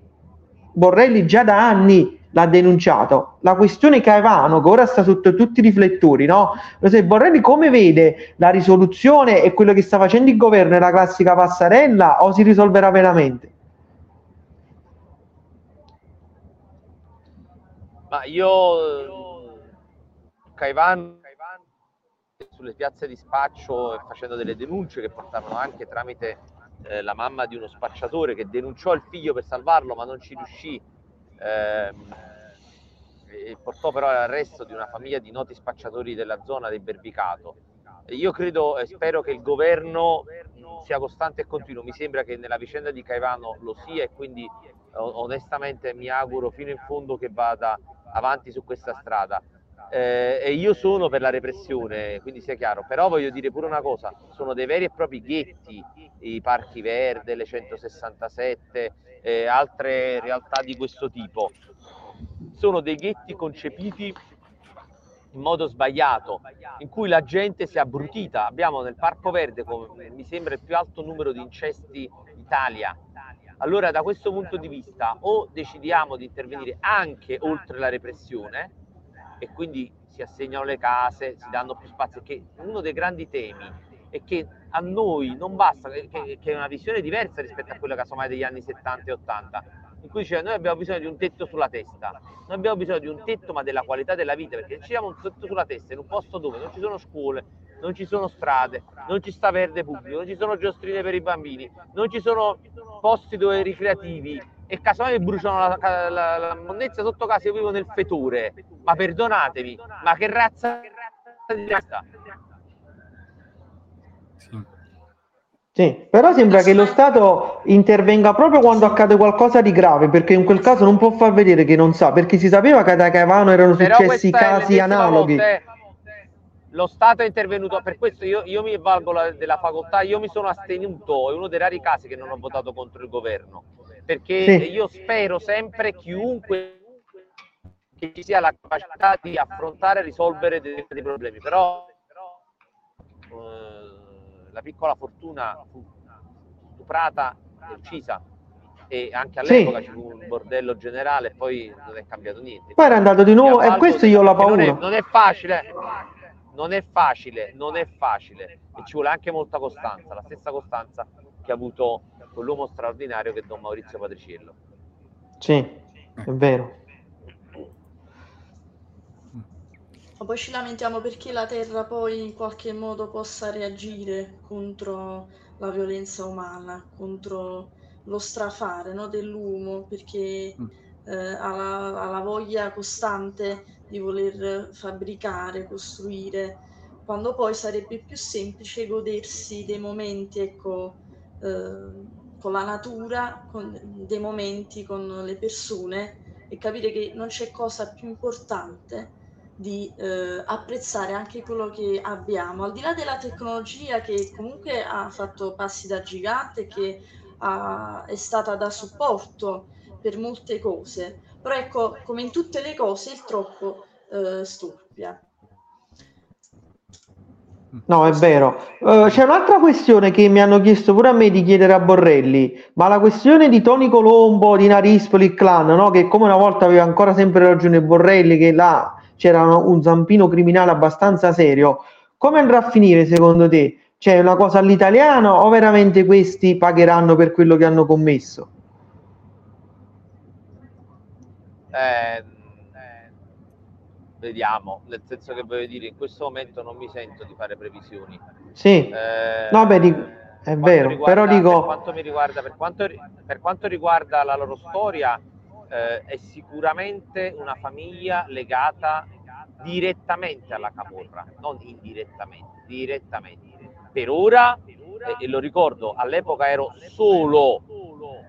Borrelli già da anni l'ha denunciato, la questione Caivano che ora sta sotto tutti i riflettori, no? Se Borrelli come vede la risoluzione e quello che sta facendo il governo è la classica passarella o si risolverà veramente? Ma io Caivan sulle piazze di spaccio e facendo delle denunce che portarono anche tramite eh, la mamma di uno spacciatore che denunciò il figlio per salvarlo ma non ci riuscì ehm, e portò però all'arresto di una famiglia di noti spacciatori della zona del Berbicato. Io credo e spero che il governo sia costante e continuo, mi sembra che nella vicenda di Caivano lo sia e quindi onestamente mi auguro fino in fondo che vada avanti su questa strada. Eh, e io sono per la repressione, quindi sia chiaro, però voglio dire pure una cosa, sono dei veri e propri ghetti, i parchi verde, le 167, eh, altre realtà di questo tipo. Sono dei ghetti concepiti in modo sbagliato, in cui la gente si è abbrutita. Abbiamo nel Parco Verde, come mi sembra, il più alto numero di incesti d'Italia Allora da questo punto di vista o decidiamo di intervenire anche oltre la repressione e quindi si assegnano le case, si danno più spazi, che uno dei grandi temi è che a noi non basta, che, che è una visione diversa rispetto a quella casomai degli anni 70 e 80, in cui diceva noi abbiamo bisogno di un tetto sulla testa, noi abbiamo bisogno di un tetto ma della qualità della vita, perché se ci diamo un tetto sulla testa in un posto dove non ci sono scuole, non ci sono strade, non ci sta verde pubblico, non ci sono giostrine per i bambini, non ci sono posti dove ricreativi e casomai bruciano la, la, la monnezza sotto casa, io vivo nel fetore, ma perdonatemi, ma che razza di razza? Sì, però sembra che lo Stato intervenga proprio quando accade qualcosa di grave, perché in quel caso non può far vedere che non sa, perché si sapeva che ad Acavano erano successi casi analoghi. Volte, lo Stato è intervenuto, per questo io, io mi valgo la, della facoltà, io mi sono astenuto, è uno dei rari casi che non ho votato contro il governo, perché sì. io spero sempre chiunque che ci sia la capacità di affrontare e risolvere dei, dei problemi, però eh, la piccola fortuna fu stuprata e uccisa e anche all'epoca sì. ci fu un bordello generale poi non è cambiato niente. Poi era andato di nuovo e questo io ho la paura. Non è, non è, facile, non è facile, non è facile e ci vuole anche molta costanza, la stessa costanza che ha avuto quell'uomo straordinario che è Don Maurizio Patriciello. Sì, è vero. Ma poi ci lamentiamo perché la Terra poi in qualche modo possa reagire contro la violenza umana, contro lo strafare no, dell'uomo, perché mm. eh, ha, la, ha, la, voglia costante di voler fabbricare, costruire, quando poi sarebbe più semplice godersi dei momenti, ecco, eh, con la natura, con dei momenti con le persone e capire che non c'è cosa più importante di eh, apprezzare anche quello che abbiamo, al di là della tecnologia che comunque ha fatto passi da gigante, che ha, è stata da supporto per molte cose, però ecco, come in tutte le cose, il troppo eh, storpia. No, è vero. Uh, c'è un'altra questione che mi hanno chiesto pure a me di chiedere a Borrelli, ma la questione di Tony Colombo, di Narispoli, il clan, no? che come una volta aveva ancora sempre ragione Borrelli, che là c'era un zampino criminale abbastanza serio. Come andrà a finire secondo te? C'è una cosa all'italiano o veramente questi pagheranno per quello che hanno commesso? Eh, eh, vediamo, nel senso che voglio dire, in questo momento non mi sento di fare previsioni. Sì, eh, no, beh, dico, è vero, riguarda, però dico... Per quanto, mi riguarda, per, quanto, per quanto riguarda la loro storia, eh, è sicuramente una famiglia legata direttamente alla Camorra, non indirettamente, direttamente. Per ora, e, lo ricordo, all'epoca ero solo,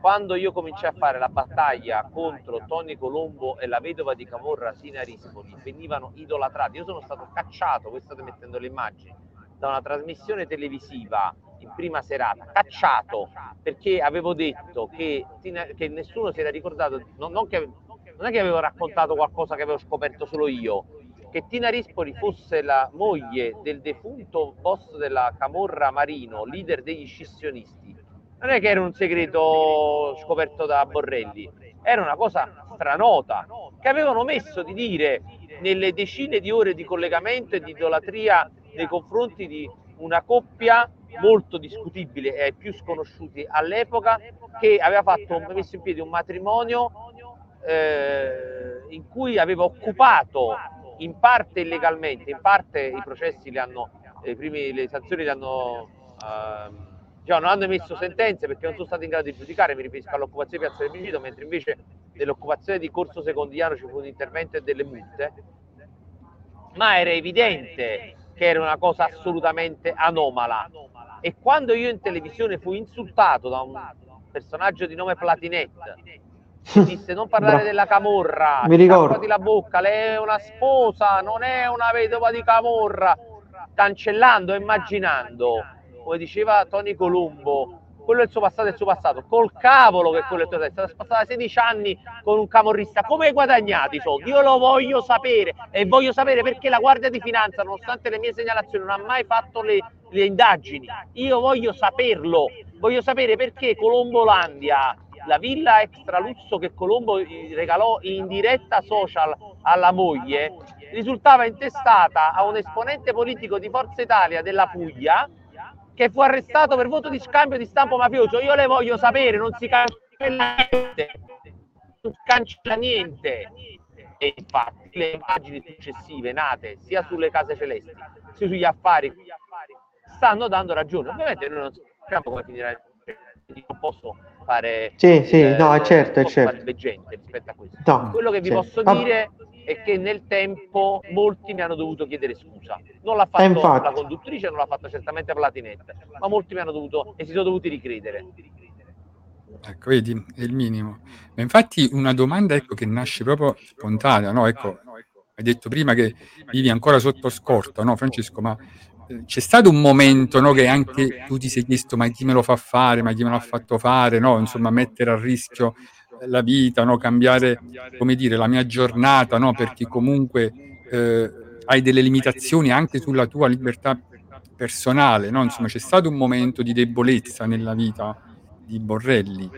quando io cominciai a fare la battaglia contro Tony Colombo e la vedova di Camorra, Sina Rispoli, venivano idolatrati. Io sono stato cacciato, voi state mettendo le immagini, da una trasmissione televisiva in prima serata, cacciato perché avevo detto che, che nessuno si era ricordato, non, non, che, non è che avevo raccontato qualcosa che avevo scoperto solo io, che Tina Rispoli fosse la moglie del defunto boss della Camorra Marino, leader degli scissionisti. Non è che era un segreto scoperto da Borrelli, era una cosa stranota che avevano messo di dire nelle decine di ore di collegamento e di idolatria nei confronti di una coppia molto discutibile e più sconosciuti all'epoca che aveva fatto, messo in piedi un matrimonio eh, in cui aveva occupato in parte illegalmente, in parte i processi li hanno, primi, le sanzioni li hanno, eh, diciamo, non hanno emesso sentenze perché non sono stati in grado di giudicare, mi riferisco all'occupazione di Piazza del Vigito, mentre invece nell'occupazione di Corso Secondiano ci fu un intervento e delle multe, ma era evidente che era una cosa assolutamente anomala. E quando io in televisione fui insultato da un personaggio di nome Platinette, disse non parlare Bra- della camorra, mi ricordo la bocca, lei è una sposa, non è una vedova di camorra, cancellando e immaginando, come diceva Tony Colombo, quello è il suo passato, è il suo passato. Col cavolo che quello è il tuo passato. È passata 16 anni con un camorrista. Come hai guadagnato i soldi? Io lo voglio sapere e voglio sapere perché la Guardia di Finanza, nonostante le mie segnalazioni, non ha mai fatto le, le indagini. Io voglio saperlo. Voglio sapere perché Colombolandia la villa extra lusso che Colombo regalò in diretta social alla moglie risultava intestata a un esponente politico di Forza Italia della Puglia che fu arrestato per voto di scambio di stampo mafioso. Io le voglio sapere, non si cancella niente, non si cancella niente. E infatti le immagini successive nate sia sulle case celesti sia sugli affari stanno dando ragione. Ovviamente noi non sappiamo come finirà non posso fare sì, sì, eh, no, è certo, è certo. veggente rispetto a questo. No, Quello che vi certo. posso ah. dire è che nel tempo molti mi hanno dovuto chiedere scusa. Non l'ha fatto eh, la conduttrice, non l'ha fatto certamente Platinette, ma molti mi hanno dovuto e si sono dovuti ricredere. Ecco, vedi, è il minimo. Ma infatti una domanda ecco, che nasce proprio spontanea, no? Ecco, hai detto prima che vivi ancora sotto scorta, no Francesco? Ma c'è stato un momento no, che anche tu ti sei chiesto ma chi me lo fa fare, ma chi me l'ha fatto fare, no? Insomma, mettere a rischio la vita, no? cambiare, come dire, la mia giornata, no? perché comunque eh, hai delle limitazioni anche sulla tua libertà personale, no? Insomma, c'è stato un momento di debolezza nella vita di Borrelli.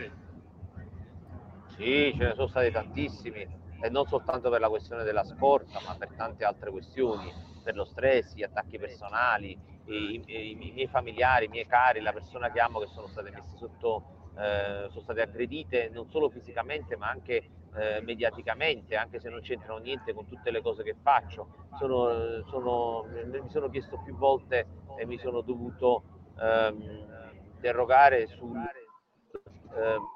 Sì, ce ne sono stati tantissimi, e non soltanto per la questione della scorta, ma per tante altre questioni, per lo stress, gli attacchi personali, i, i, i miei familiari, i miei cari, la persona che amo che sono state messe sotto eh, sono state aggredite non solo fisicamente ma anche eh, mediaticamente, anche se non c'entrano niente con tutte le cose che faccio. Sono, sono, mi sono chiesto più volte e mi sono dovuto ehm, interrogare sul... Eh,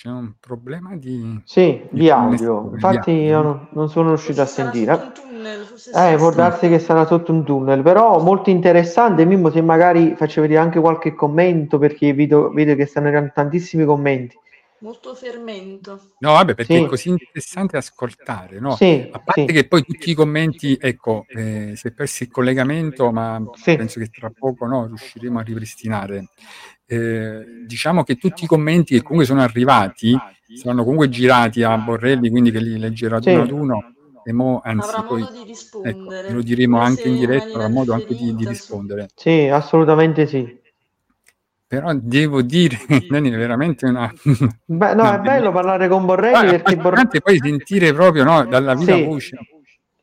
c'è un problema di... Sì, di, di audio. Infatti io non, non sono riuscito a sentire. Eh, può darsi che sarà sotto un tunnel, però molto interessante. Mimmo, se magari faccio vedere anche qualche commento, perché vedo, vedo che stanno arrivando tantissimi commenti. Molto fermento. No, vabbè, perché sì. è così interessante ascoltare, no? Sì, a parte sì. che poi tutti i commenti, ecco, eh, si è perso il collegamento, ma penso che tra poco no, riusciremo a ripristinare. Eh, diciamo che tutti i commenti che comunque sono arrivati saranno comunque girati a Borrelli, quindi che li leggerà sì. uno ad uno. E mo, anzi, avrà poi, modo di rispondere. Ecco, lo diremo anche in diretta, avrà modo anche di, di, rispondere. Sì, assolutamente sì. Però devo dire, Dani, è veramente una... Beh, no, è bello parlare con Borrelli ah, perché Borrelli... poi sentire proprio no, dalla vita sì. voce.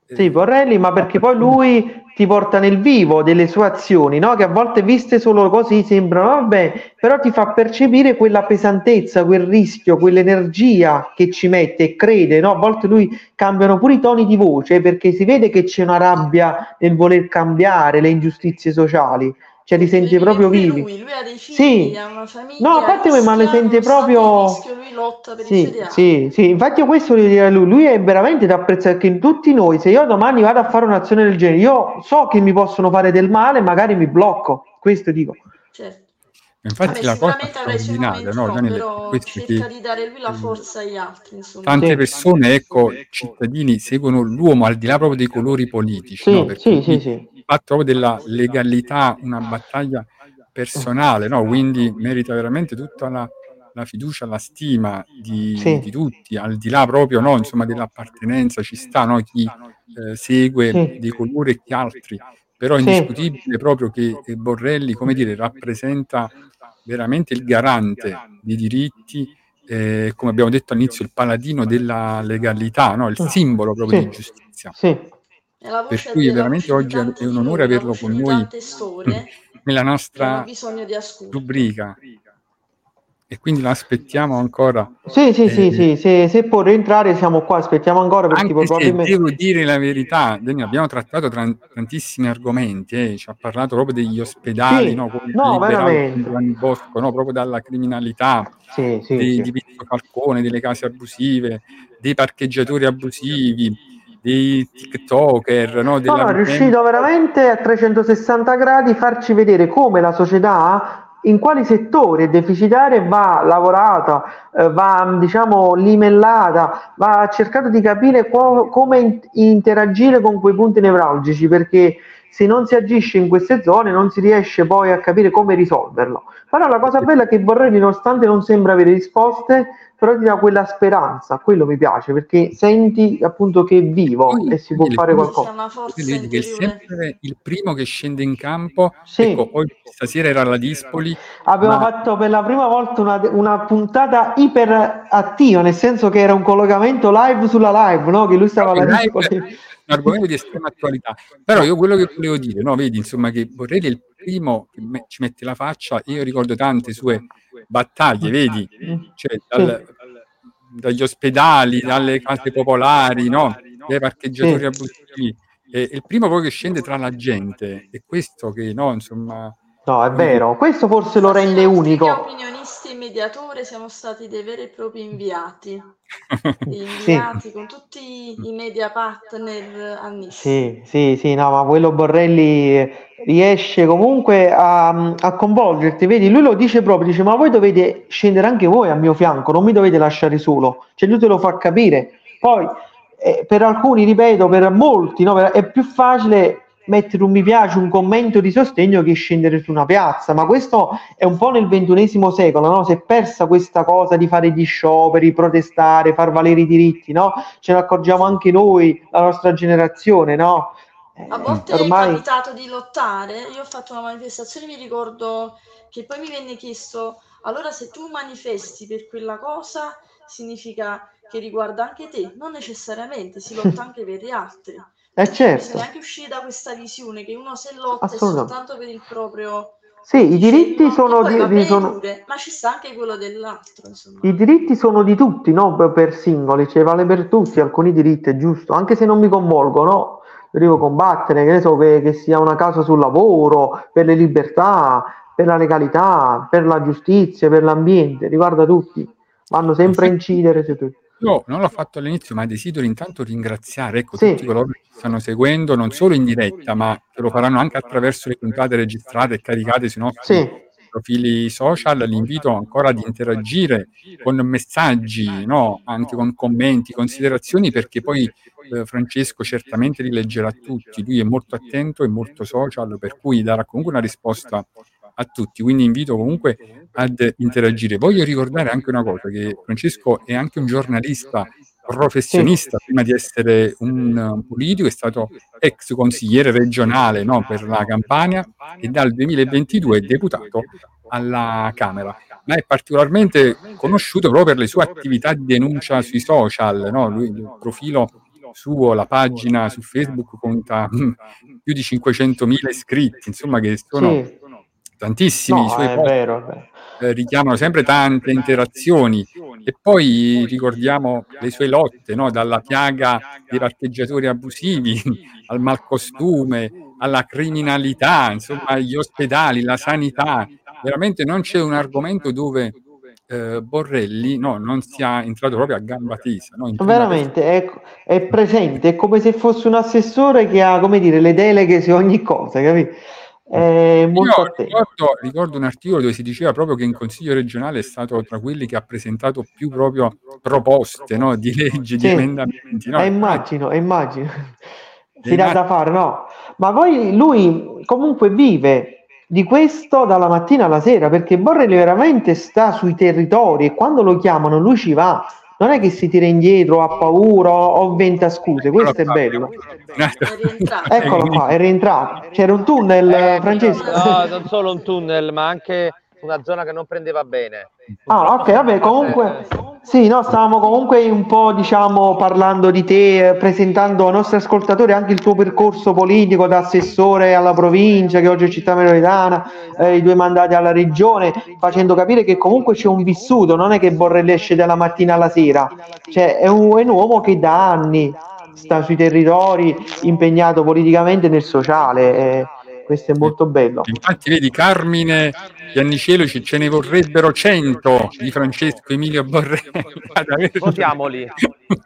Sì, Borrelli, ma perché poi lui ti porta nel vivo delle sue azioni, no? che a volte viste solo così sembrano, vabbè, però ti fa percepire quella pesantezza, quel rischio, quell'energia che ci mette e crede, no? a volte lui cambiano pure i toni di voce perché si vede che c'è una rabbia nel voler cambiare le ingiustizie sociali cioè li sente proprio vivi. Lui, lui ha dei figli, sì. ha una famiglia. No, infatti ma le sente proprio... Rischio, lui lotta per sì, sì, sì, infatti io questo voglio dire a lui, lui è veramente da apprezzare che in tutti noi, se io domani vado a fare un'azione del genere, io so che mi possono fare del male, magari mi blocco, questo dico. Certo. Infatti Vabbè, la cosa straordinaria, no, Daniele, cerca di dare lui la forza agli altri. Insomma. Tante persone, ecco, cittadini seguono l'uomo al di là proprio dei colori politici, sì, no? sì, sì, sì fatto della legalità una battaglia personale, no? quindi merita veramente tutta la, la fiducia, la stima di, sì. di, tutti, al di là proprio no? Insomma, dell'appartenenza, ci sta no? chi eh, segue sì. dei colori e chi altri, però è indiscutibile sì. proprio che Borrelli, come dire, rappresenta veramente il garante dei diritti, eh, come abbiamo detto all'inizio, il paladino della legalità, no? il simbolo proprio di giustizia. Sì. Per cui veramente oggi è un onore averlo con noi nella nostra rubrica. E quindi l'aspettiamo ancora. Sì, sì, eh, sì, sì, se, se può rientrare siamo qua, aspettiamo ancora perché anche probabilmente... devo dire la verità, Dani, abbiamo trattato tra, tantissimi argomenti, eh, ci ha parlato proprio degli ospedali, sì, no, no veramente. Bosco, no, proprio dalla criminalità, sì, sì, dei, sì. di Vitto Falcone, delle case abusive, dei parcheggiatori abusivi, di TikToker. No, no, è riuscito veramente a 360 gradi farci vedere come la società in quali settori è deficitaria va lavorata, eh, va diciamo limellata, va cercato di capire co- come in- interagire con quei punti nevralgici perché se non si agisce in queste zone non si riesce poi a capire come risolverlo. Però la cosa bella è che Borrelli, nonostante non sembra avere risposte, però ti dà quella speranza, quello mi piace, perché senti appunto che è vivo Poi, e si può fare qualcosa. Vedi che è sempre il primo che scende in campo, sì. ecco, oggi stasera era la Dispoli. Abbiamo ma... fatto per la prima volta una, una puntata iperattiva, nel senso che era un collegamento live sulla live, no? che lui stava alla Dispoli. un argomento di estrema attualità. Però io quello che volevo dire, no, vedi, insomma, che Borrelli è il primo che me, ci mette la faccia, io ricordo tante sue battaglie, vedi? Cioè, dal, dagli ospedali, dalle case popolari, no? dai parcheggiatori abusivi. È il primo poi che scende tra la gente, è questo che, no, insomma... No, è vero, questo forse lo rende unico. Gli opinionisti e mediatori siamo stati dei veri e propri inviati, inviati sì. con tutti i media partner annissimi. Sì, sì, sì, no, ma quello Borrelli riesce comunque a, a, coinvolgerti, vedi, lui lo dice proprio, dice ma voi dovete scendere anche voi a mio fianco, non mi dovete lasciare solo, cioè lui te lo fa capire. Poi eh, per alcuni, ripeto, per molti no, è più facile mettere un mi piace, un commento di sostegno che scendere su una piazza, ma questo è un po' nel ventunesimo secolo, no? si è persa questa cosa di fare gli scioperi, protestare, far valere i diritti, no? ce ne accorgiamo anche noi, la nostra generazione, no? A volte ormai... è capitato di lottare, io ho fatto una manifestazione, mi ricordo che poi mi venne chiesto, allora se tu manifesti per quella cosa significa che riguarda anche te, non necessariamente, si lotta anche per gli altri. Eh certo. Bisogna anche uscire da questa visione che uno se lotta è soltanto per il proprio... Sì, i diritti sono di, di sono... Pure, ma ci sta anche quello dell'altro. Insomma. I diritti sono di tutti, non per singoli, cioè vale per tutti, alcuni diritti è giusto, anche se non mi coinvolgono, devo combattere, che, so, che, che sia una causa sul lavoro, per le libertà, per la legalità, per la giustizia, per l'ambiente, riguarda tutti, vanno sempre a incidere su tutti. Io non l'ho fatto all'inizio, ma desidero intanto ringraziare ecco, sì. tutti coloro che stanno seguendo, non solo in diretta, ma che lo faranno anche attraverso le puntate registrate e caricate sui nostri sì. profili social. L'invito ancora ad interagire con messaggi, no? anche con commenti, considerazioni, perché poi eh, Francesco certamente li leggerà tutti, lui è molto attento e molto social, per cui darà comunque una risposta a tutti, quindi invito comunque ad interagire. Voglio ricordare anche una cosa, che Francesco è anche un giornalista professionista, prima di essere un politico, è stato ex consigliere regionale no, per la Campania e dal 2022 è deputato alla Camera, ma è particolarmente conosciuto proprio per le sue attività di denuncia sui social, no? Lui, il profilo suo, la pagina su Facebook conta più di 500.000 iscritti, insomma che sono sì. Tantissimi. No, I suoi post vero, eh, richiamano sempre tante interazioni e poi ricordiamo le sue lotte, no? dalla piaga dei parcheggiatori abusivi al malcostume, alla criminalità, insomma agli ospedali, la sanità. Veramente non c'è un argomento dove eh, Borrelli no, non sia entrato proprio a gamba tesa. No? Veramente è, è, presente, è come se fosse un assessore che ha come dire, le deleghe su ogni cosa, capito? Ricordo, ricordo, un articolo dove si diceva proprio che in Consiglio regionale è stato tra quelli che ha presentato più proprio proposte no? di leggi, sì. di emendamenti. No? Eh, immagino, immagino. Si dà da fare, no? Ma poi lui comunque vive di questo dalla mattina alla sera, perché Borrelli veramente sta sui territori e quando lo chiamano lui ci va. Non è che si tira indietro, ha paura o venta scuse, questo è bello. Eccolo qua, è rientrato. C'era un tunnel, eh, Francesco? No, non solo un tunnel, ma anche una zona che non prendeva bene. Ah, ok, vabbè, comunque sì, no, stavamo comunque un po', diciamo, parlando di te, presentando ai nostri ascoltatori anche il tuo percorso politico da assessore alla provincia, che oggi è città metropolitana, eh, i due mandati alla regione, facendo capire che comunque c'è un vissuto, non è che Borrelli esce dalla mattina alla sera, cioè è un, è un uomo che da anni sta sui territori, impegnato politicamente nel sociale. Eh, questo è molto bello. Infatti, vedi, Carmine Iannicelo ce ne vorrebbero 100 di Francesco Emilio Borrelli. Votiamoli.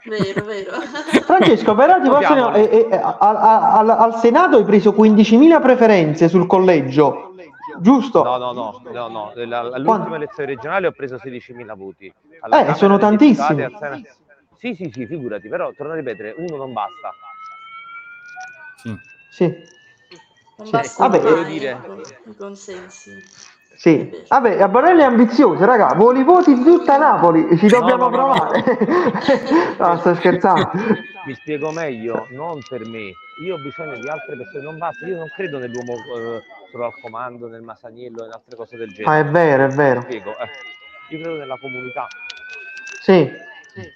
vero, vero. Francesco, però ti posso dire, eh, eh, al, al, al, Senato hai preso 15.000 preferenze sul collegio giusto? No, no, no, no, no. all'ultima elezione regionale ho preso 16.000 voti. Alla eh, sono tantissimi. Sì, sì, sì, figurati, però torno a ripetere, uno non basta. Sì. sì. Non basta Vabbè, mai, dire... i consensi. Sì, vabbè, a Borelli è ambizioso, raga, vuole i voti di tutta Napoli, ci dobbiamo no, no, provare. No, no. sto scherzando. Mi spiego meglio, non per me, io ho bisogno di altre persone, non basta, io non credo nell'uomo eh, solo al comando, nel masaniello e in altre cose del genere. Ah, è vero, è vero. Spiego, eh. Io credo nella comunità. Sì. sì.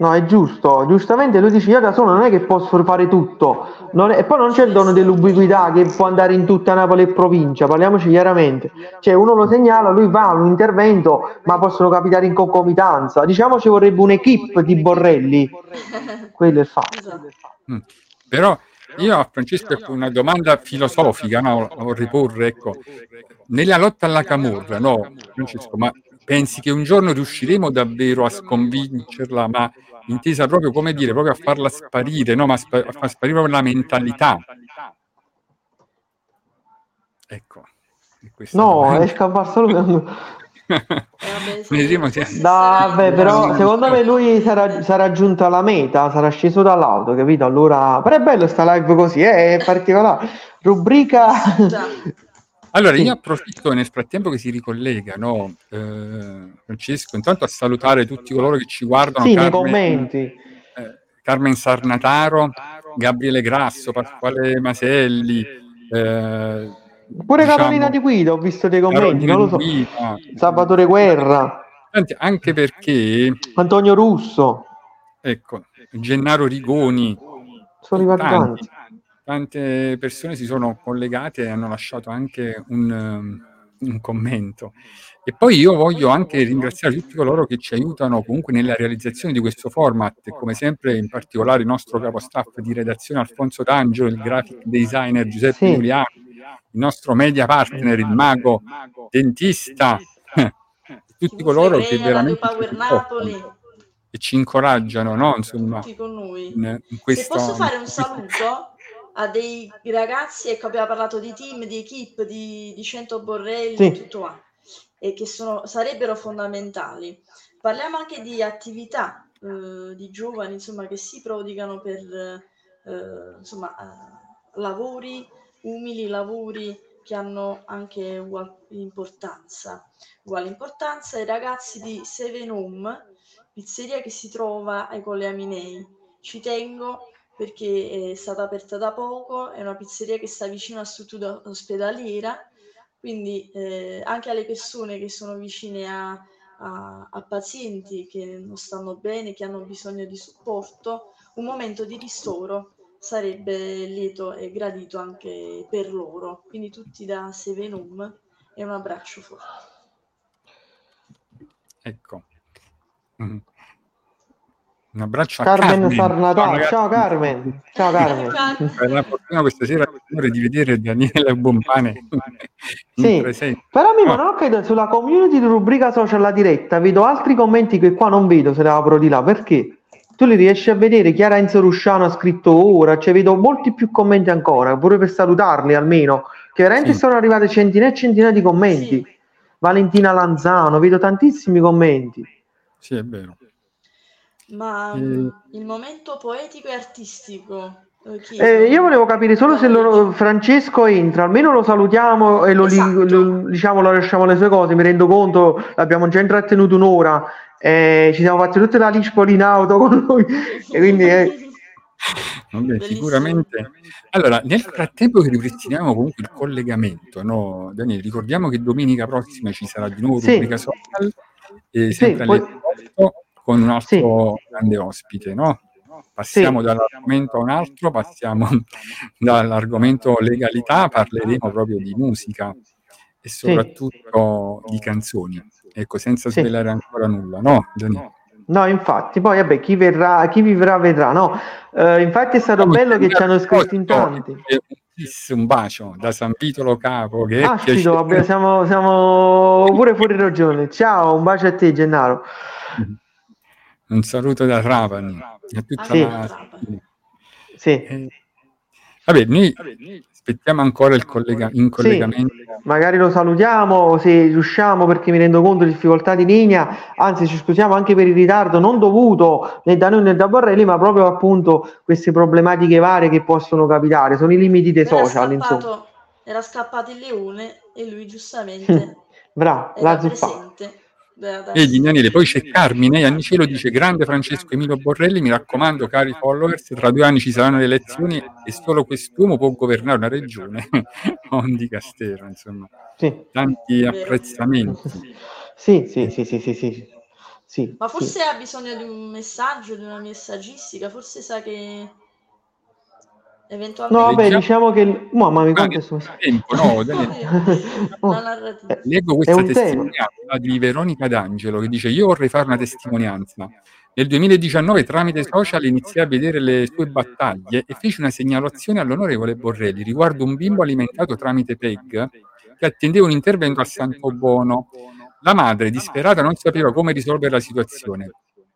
No, è giusto, giustamente lui dice io da solo non è che posso fare tutto. È... e poi non c'è il dono dell'ubiquità che può andare in tutta Napoli e provincia, parliamoci chiaramente, cioè uno lo segnala, lui va a un intervento ma possono capitare in concomitanza, diciamo ci vorrebbe un'equipe di Borrelli, quello è il fatto. Mm. Però io a Francesco una domanda filosofica no, vorrei porre, ecco, nella lotta alla camorra, no, Francesco, ma pensi che un giorno riusciremo davvero a sconvincerla, ma intesa proprio come dire, proprio a farla sparire, no? ma spa- a far sparire proprio la mentalità. Ecco. No, è scappato solo... Vabbè, però secondo me lui sarà, sarà, giunto alla meta, sarà sceso dall'auto, capito? Allora, però è bello sta live così, eh? è particolare. Rubrica allora, sì. io approfitto nel frattempo che si ricollega, no, eh, Francesco, intanto a salutare tutti coloro che ci guardano. Sì, Carmen, nei commenti. Eh, Carmen Sarnataro, Gabriele Grasso, Pasquale Maselli. Eh, Pure diciamo, Carolina Di Guida, ho visto dei commenti, non lo so. Guida, Salvatore Guerra. Anche perché... Antonio Russo. Ecco, Gennaro Rigoni. Sono arrivati tanti. tanti tante persone si sono collegate e hanno lasciato anche un, um, un commento. E poi io voglio anche ringraziare tutti coloro che ci aiutano comunque nella realizzazione di questo format, come sempre in particolare il nostro capo staff di redazione Alfonso D'Angelo, il graphic designer Giuseppe sì. Giuliano, il nostro media partner, il mago dentista, tutti coloro che veramente ci, e ci incoraggiano, no? Insomma, in, in questa, Se posso fare un saluto a dei ragazzi, ecco abbiamo parlato di team, di equip, di, di 100 Borrelli, sì. tutto qua, e che sono, sarebbero fondamentali. Parliamo anche di attività eh, di giovani insomma, che si prodigano per eh, insomma, eh, lavori umili, lavori che hanno anche uguale importanza. Uguale importanza ai ragazzi di Seven Home, pizzeria che si trova ai Colle Aminei. Ci tengo perché è stata aperta da poco, è una pizzeria che sta vicino a struttura ospedaliera, quindi eh, anche alle persone che sono vicine a, a, a, pazienti che non stanno bene, che hanno bisogno di supporto, un momento di ristoro sarebbe lieto e gradito anche per loro. Quindi tutti da Sevenum e un abbraccio forte. Ecco. Mm. Un abbraccio Carmen a Carmen. Sarnatà. Ciao, Carmen. Ciao Carmen. È la fortuna questa sera di vedere Daniele Bompane. sì, però mi oh. credo sulla community di rubrica social la diretta, vedo altri commenti che qua non vedo se ne apro di là. Perché? Tu li riesci a vedere, Chiara Enzo Rusciano ha scritto ora, cioè vedo molti più commenti ancora, pure per salutarli almeno, che veramente sì. sono arrivate centinaia e centinaia di commenti. Sì. Valentina Lanzano, vedo tantissimi commenti. Sì, è vero. Ma mm, il momento poetico e artistico. Eh, io volevo capire solo se lo, Francesco entra, almeno lo salutiamo e lo, esatto. lo, diciamo, lo lasciamo le sue cose. Mi rendo conto, l'abbiamo già intrattenuto un'ora, eh, ci siamo fatti tutta la Lispoli in auto con lui. e quindi, eh. Vabbè, sicuramente. Allora, nel frattempo che ripristiniamo comunque il collegamento, no? Daniele, ricordiamo che domenica prossima ci sarà di nuovo sì. rubrica social, e sempre sì, poi con un altro sì. grande ospite, no? Passiamo sì. dall'argomento a un altro, passiamo dall'argomento legalità, parleremo proprio di musica e soprattutto sì. di canzoni, ecco, senza svelare ancora nulla, no? Gianni? No, infatti, poi vabbè, chi, verrà, chi vivrà vedrà, no? Uh, infatti è stato bello che ci hanno scritto in tanti. Un bacio da San Vitolo Capo. Che sì, vabbè, siamo, siamo pure fuori ragione. Ciao, un bacio a te, Gennaro. Mm-hmm. Un saluto da Trapani a tutta sì. la... Sì. Eh, Vabbè, noi aspettiamo ancora il collega- in collegamento. Sì, magari lo salutiamo se riusciamo perché mi rendo conto di difficoltà di linea, anzi ci scusiamo anche per il ritardo non dovuto né da noi né da Borrelli, ma proprio appunto queste problematiche varie che possono capitare, sono i limiti dei era social. Scappato, insomma. Era scappato il leone e lui giustamente Bravo, era presente. Vedi Daniele, poi c'è Carmine Annicelo dice grande Francesco Emilio Borrelli, mi raccomando cari followers, tra due anni ci saranno le elezioni e solo quest'uomo può governare una regione, non di Castero, insomma. Sì. Tanti apprezzamenti. Sì, sì, sì, sì, sì, sì. sì Ma forse sì. ha bisogno di un messaggio, di una messaggistica, forse sa che Eventualmente... No, vabbè, diciamo che... Mamma mia, quanto sono... Tempo, no, Leggo questa testimonianza di Veronica D'Angelo che dice io vorrei fare una testimonianza. Nel 2019 tramite social iniziai a vedere le sue battaglie e feci una segnalazione all'onorevole Borrelli riguardo un bimbo alimentato tramite PEG che attendeva un intervento al Santo Bono. La madre, disperata, non sapeva come risolvere la situazione.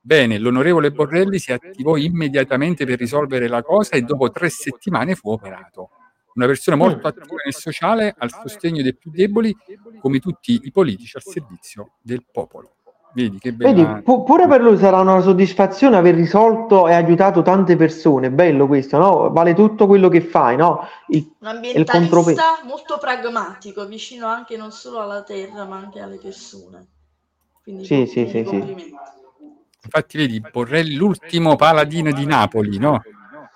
Bene, l'onorevole Borrelli si attivò immediatamente per risolvere la cosa e dopo tre settimane fu operato. Una persona molto attiva nel sociale, al sostegno dei più deboli, come tutti i politici al servizio del popolo. Vedi che bella... Vedi, pu- pure per lui sarà una soddisfazione aver risolto e aiutato tante persone. Bello questo, no? Vale tutto quello che fai, no? Il, Un ambientalista molto pragmatico, vicino anche non solo alla terra, ma anche alle persone. Quindi sì, sì, sì, sì. Infatti, vedi, Borrelli, l'ultimo paladino di Napoli, no?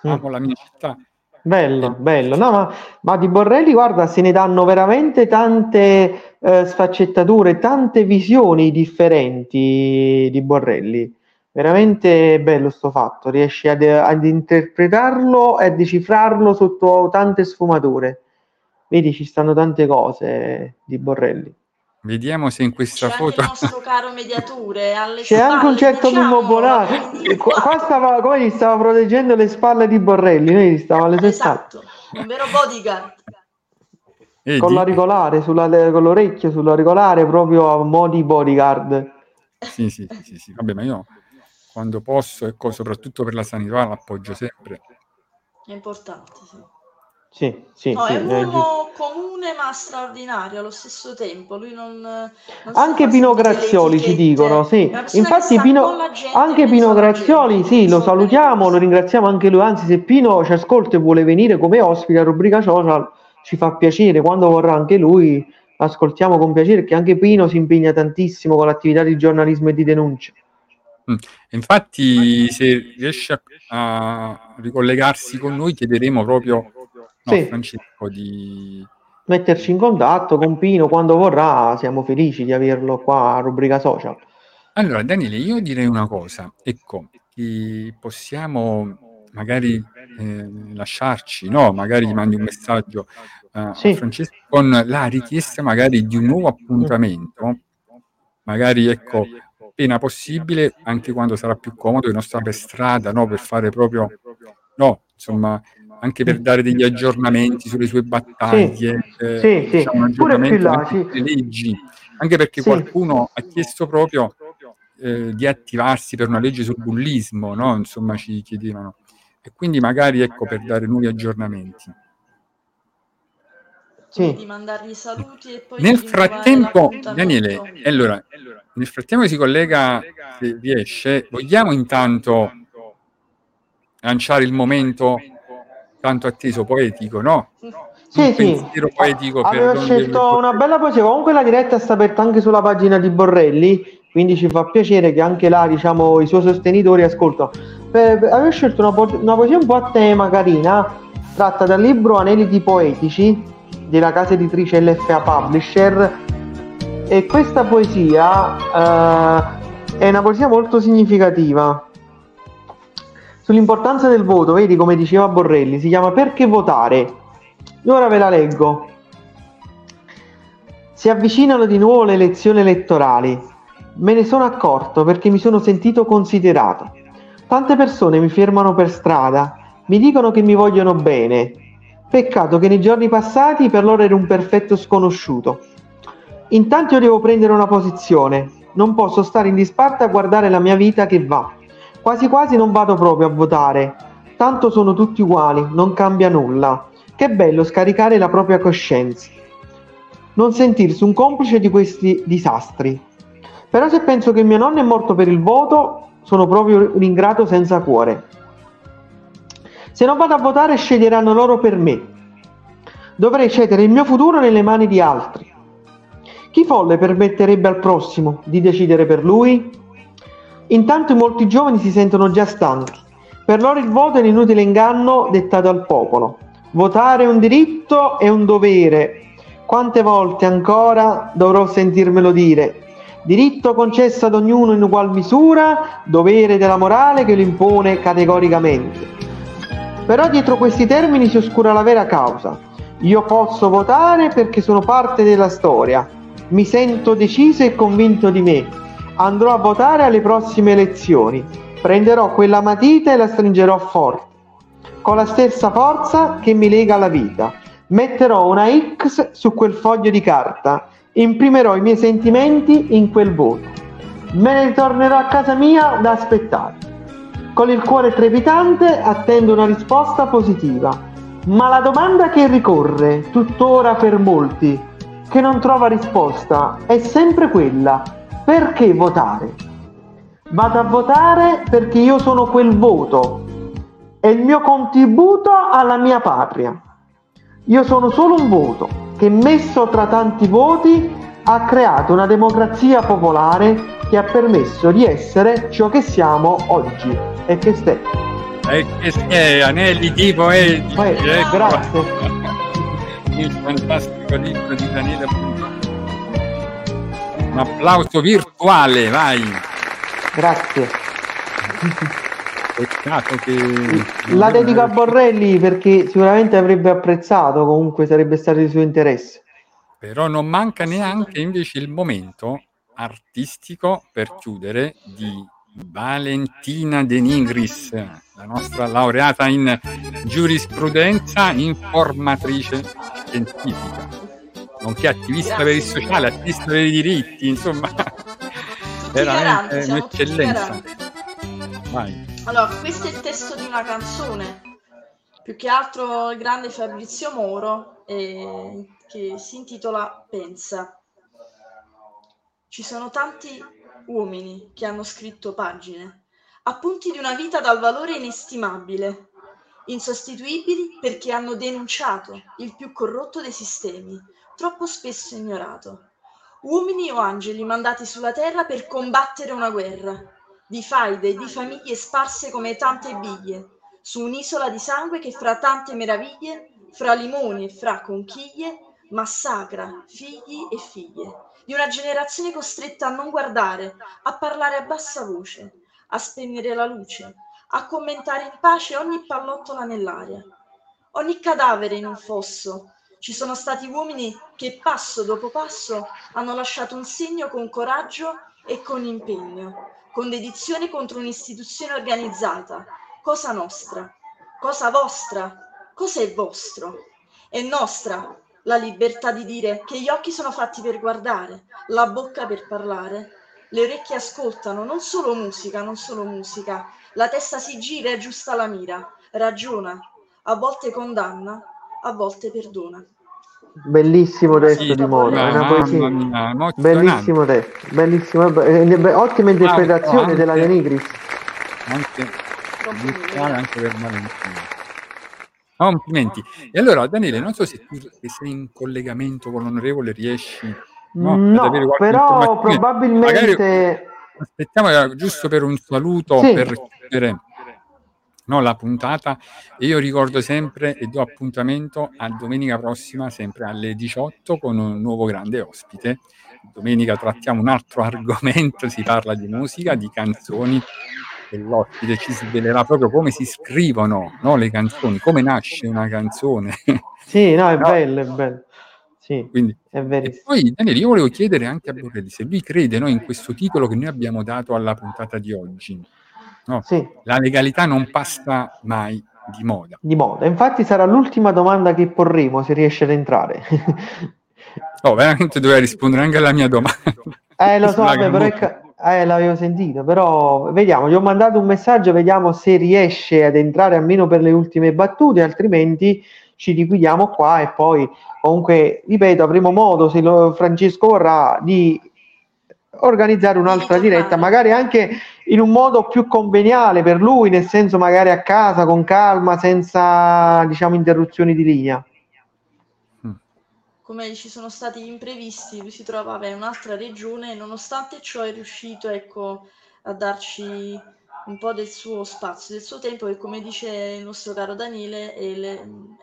Mm. Amo la mia città. Bello, bello. No, ma, ma, di Borrelli, guarda, se ne danno veramente tante eh, sfaccettature, tante visioni differenti di Borrelli. Veramente bello sto fatto, riesci ad, ad interpretarlo e a decifrarlo sotto tante sfumature. Vedi, ci stanno tante cose di Borrelli. Vediamo se in questa C'è foto. Anche il nostro caro mediatore alle C'è spalle, anche un certo diciamo, Mimmo Bonari. Qua, stava, come gli stava proteggendo le spalle di Borrelli, noi gli stava alle sue esatto, un vero bodyguard. Vedi? Con l'auricolare, sulla, con l'orecchio sull'auricolare, proprio a modi bodyguard. Sì, sì, sì, sì, vabbè, ma io quando posso, ecco, soprattutto per la sanità, l'appoggio sempre. È importante, sì. Sì, sì, no, sì, è un uomo comune ma straordinario allo stesso tempo. Lui non, non anche Pino Grazioli ci dicono, sì. Infatti Pino, anche Pino Grazioli, sì, lo salutiamo, lo ringraziamo anche lui. Anzi, se Pino ci ascolta e vuole venire come ospite a rubrica social, ci fa piacere. Quando vorrà anche lui, ascoltiamo con piacere, perché anche Pino si impegna tantissimo con l'attività di giornalismo e di denuncia. Mm. Infatti, se riesce a, a ricollegarsi con noi, chiederemo proprio no, sì. Francesco di metterci in contatto con Pino quando vorrà, siamo felici di averlo qua a rubrica social. Allora, Daniele, io direi una cosa, ecco, possiamo magari eh, lasciarci, no? Magari gli mandi un messaggio uh, sì. a Francesco con la richiesta magari di un nuovo appuntamento, magari ecco, appena possibile, anche quando sarà più comodo, che non sta per strada, no? Per fare proprio, no, insomma, anche per dare degli aggiornamenti sulle sue battaglie, sì, eh, sì, diciamo, sì. Pure là, sì. leggi, anche perché sì. qualcuno ha chiesto proprio eh, di attivarsi per una legge sul bullismo, no? insomma ci chiedevano, e quindi magari ecco per dare nuovi aggiornamenti. Sì. di mandargli saluti e poi nel frattempo Daniele allora nel frattempo si collega se riesce vogliamo intanto lanciare il momento tanto atteso poetico, no? Sì, un sì. poetico A- avevo scelto una bella poesia. Comunque la diretta sta aperta anche sulla pagina di Borrelli, quindi ci fa piacere che anche là, diciamo, i suoi sostenitori ascoltano. Per, avevo scelto una, po- una, poesia un po' a tema carina, tratta dal libro Aneliti poetici della casa editrice LFA Publisher. E questa poesia uh, è una poesia molto significativa sull'importanza del voto, vedi come diceva Borrelli, si chiama Perché votare? Io ora ve la leggo. Si avvicinano di nuovo le elezioni elettorali. Me ne sono accorto perché mi sono sentito considerato. Tante persone mi fermano per strada, mi dicono che mi vogliono bene. Peccato che nei giorni passati per loro ero un perfetto sconosciuto. Intanto io devo prendere una posizione. Non posso stare in disparte a guardare la mia vita che va. Quasi quasi non vado proprio a votare. tanto sono tutti uguali, non cambia nulla. Che bello scaricare la propria coscienza. Non sentirsi un complice di questi disastri. Però se penso che mio nonno è morto per il voto, sono proprio un ingrato senza cuore. Se non vado a votare sceglieranno loro per me. Dovrei cedere il mio futuro nelle mani di altri. Chi folle permetterebbe al prossimo di decidere per lui? Intanto molti giovani si sentono già stanchi. Per loro il voto è un inutile inganno dettato al popolo. Votare è un diritto e un dovere. Quante volte ancora dovrò sentirmelo dire? Diritto concesso ad ognuno in ugual misura, dovere della morale che lo impone categoricamente. Però dietro questi termini si oscura la vera causa. Io posso votare perché sono parte della storia. Mi sento deciso e convinto di me. Andrò a votare alle prossime elezioni. Prenderò quella matita e la stringerò forte, con la stessa forza che mi lega alla vita. Metterò una X su quel foglio di carta. Imprimerò i miei sentimenti in quel voto. Me ne tornerò a casa mia da aspettare. Con il cuore trepidante attendo una risposta positiva. Ma la domanda che ricorre tuttora per molti, che non trova risposta, è sempre quella. Perché votare? Vado a votare perché io sono quel voto. È il mio contributo alla mia patria. Io sono solo un voto che messo tra tanti voti ha creato una democrazia popolare che ha permesso di essere ciò che siamo oggi e che stai? E che stai, anelli tipo e eh, ecco. grazie. Il fantastico libro di Daniele Un applauso virtuale, vai. Grazie. Peccato che... La dedico a Borrelli perché sicuramente avrebbe apprezzato, comunque sarebbe stato di suo interesse. Però non manca neanche invece il momento artistico per chiudere di Valentina De Nigris, la nostra laureata in giurisprudenza, informatrice scientifica, nonché attivista Grazie. per il sociale, attivista per i diritti, insomma, veramente un'eccellenza. Allora, questo è il testo di una canzone, più che altro il grande Fabrizio Moro, eh, che si intitola Pensa. Ci sono tanti uomini che hanno scritto pagine, appunti di una vita dal valore inestimabile, insostituibili perché hanno denunciato il più corrotto dei sistemi, troppo spesso ignorato. Uomini o angeli mandati sulla terra per combattere una guerra, di faide e di famiglie sparse come tante biglie, su un'isola di sangue che fra tante meraviglie, fra limoni e fra conchiglie, massacra figli e figlie di una generazione costretta a non guardare, a parlare a bassa voce, a spegnere la luce, a commentare in pace ogni pallottola nell'aria, ogni cadavere in un fosso. Ci sono stati uomini che passo dopo passo hanno lasciato un segno con coraggio e con impegno, con dedizione contro un'istituzione organizzata, cosa nostra, cosa vostra, cosa è vostro. È nostra la libertà di dire che gli occhi sono fatti per guardare, la bocca per parlare, le orecchie ascoltano non solo musica, non solo musica, la testa si gira e aggiusta la mira, ragiona, a volte condanna, a volte perdona. Bellissimo testo sì, di Moro, è una poesia. Mia, bellissimo testo, bellissimo, eh, ottima interpretazione ah, della De Nigris. Anche, anche per Valentino. Complimenti. E allora, Daniele, non so se tu se sei in collegamento con l'onorevole riesci no, no però probabilmente... Magari, aspettiamo eh, giusto per un saluto, sì. per chiudere no, la puntata. E io ricordo sempre e do appuntamento a domenica prossima, sempre alle 18, con un nuovo grande ospite. Domenica trattiamo un altro argomento, si parla di musica, di canzoni e l'ospite ci svelerà proprio come si scrivono no, le canzoni, come nasce una canzone. Sì, no, è no. bello, è bello. Sì, Quindi, è verissimo. poi Daniele, io volevo chiedere anche a Borrelli se lui crede no, in questo titolo che noi abbiamo dato alla puntata di oggi. No? Sì. La legalità non passa mai di moda. Di moda, infatti sarà l'ultima domanda che porremo se riesce ad entrare. oh, veramente doveva rispondere anche alla mia domanda. Eh, lo so, vabbè, però è, Eh, l'avevo sentito, però vediamo, gli ho mandato un messaggio, vediamo se riesce ad entrare almeno per le ultime battute, altrimenti ci liquidiamo qua e poi comunque, ripeto, avremo modo, se lo, Francesco vorrà, di organizzare un'altra diretta, magari anche in un modo più conveniale per lui, nel senso magari a casa, con calma, senza, diciamo, interruzioni di linea come ci sono stati imprevisti, lui si trovava in un'altra regione e nonostante ciò è riuscito ecco, a darci un po' del suo spazio, del suo tempo, che come dice il nostro caro Daniele è, le,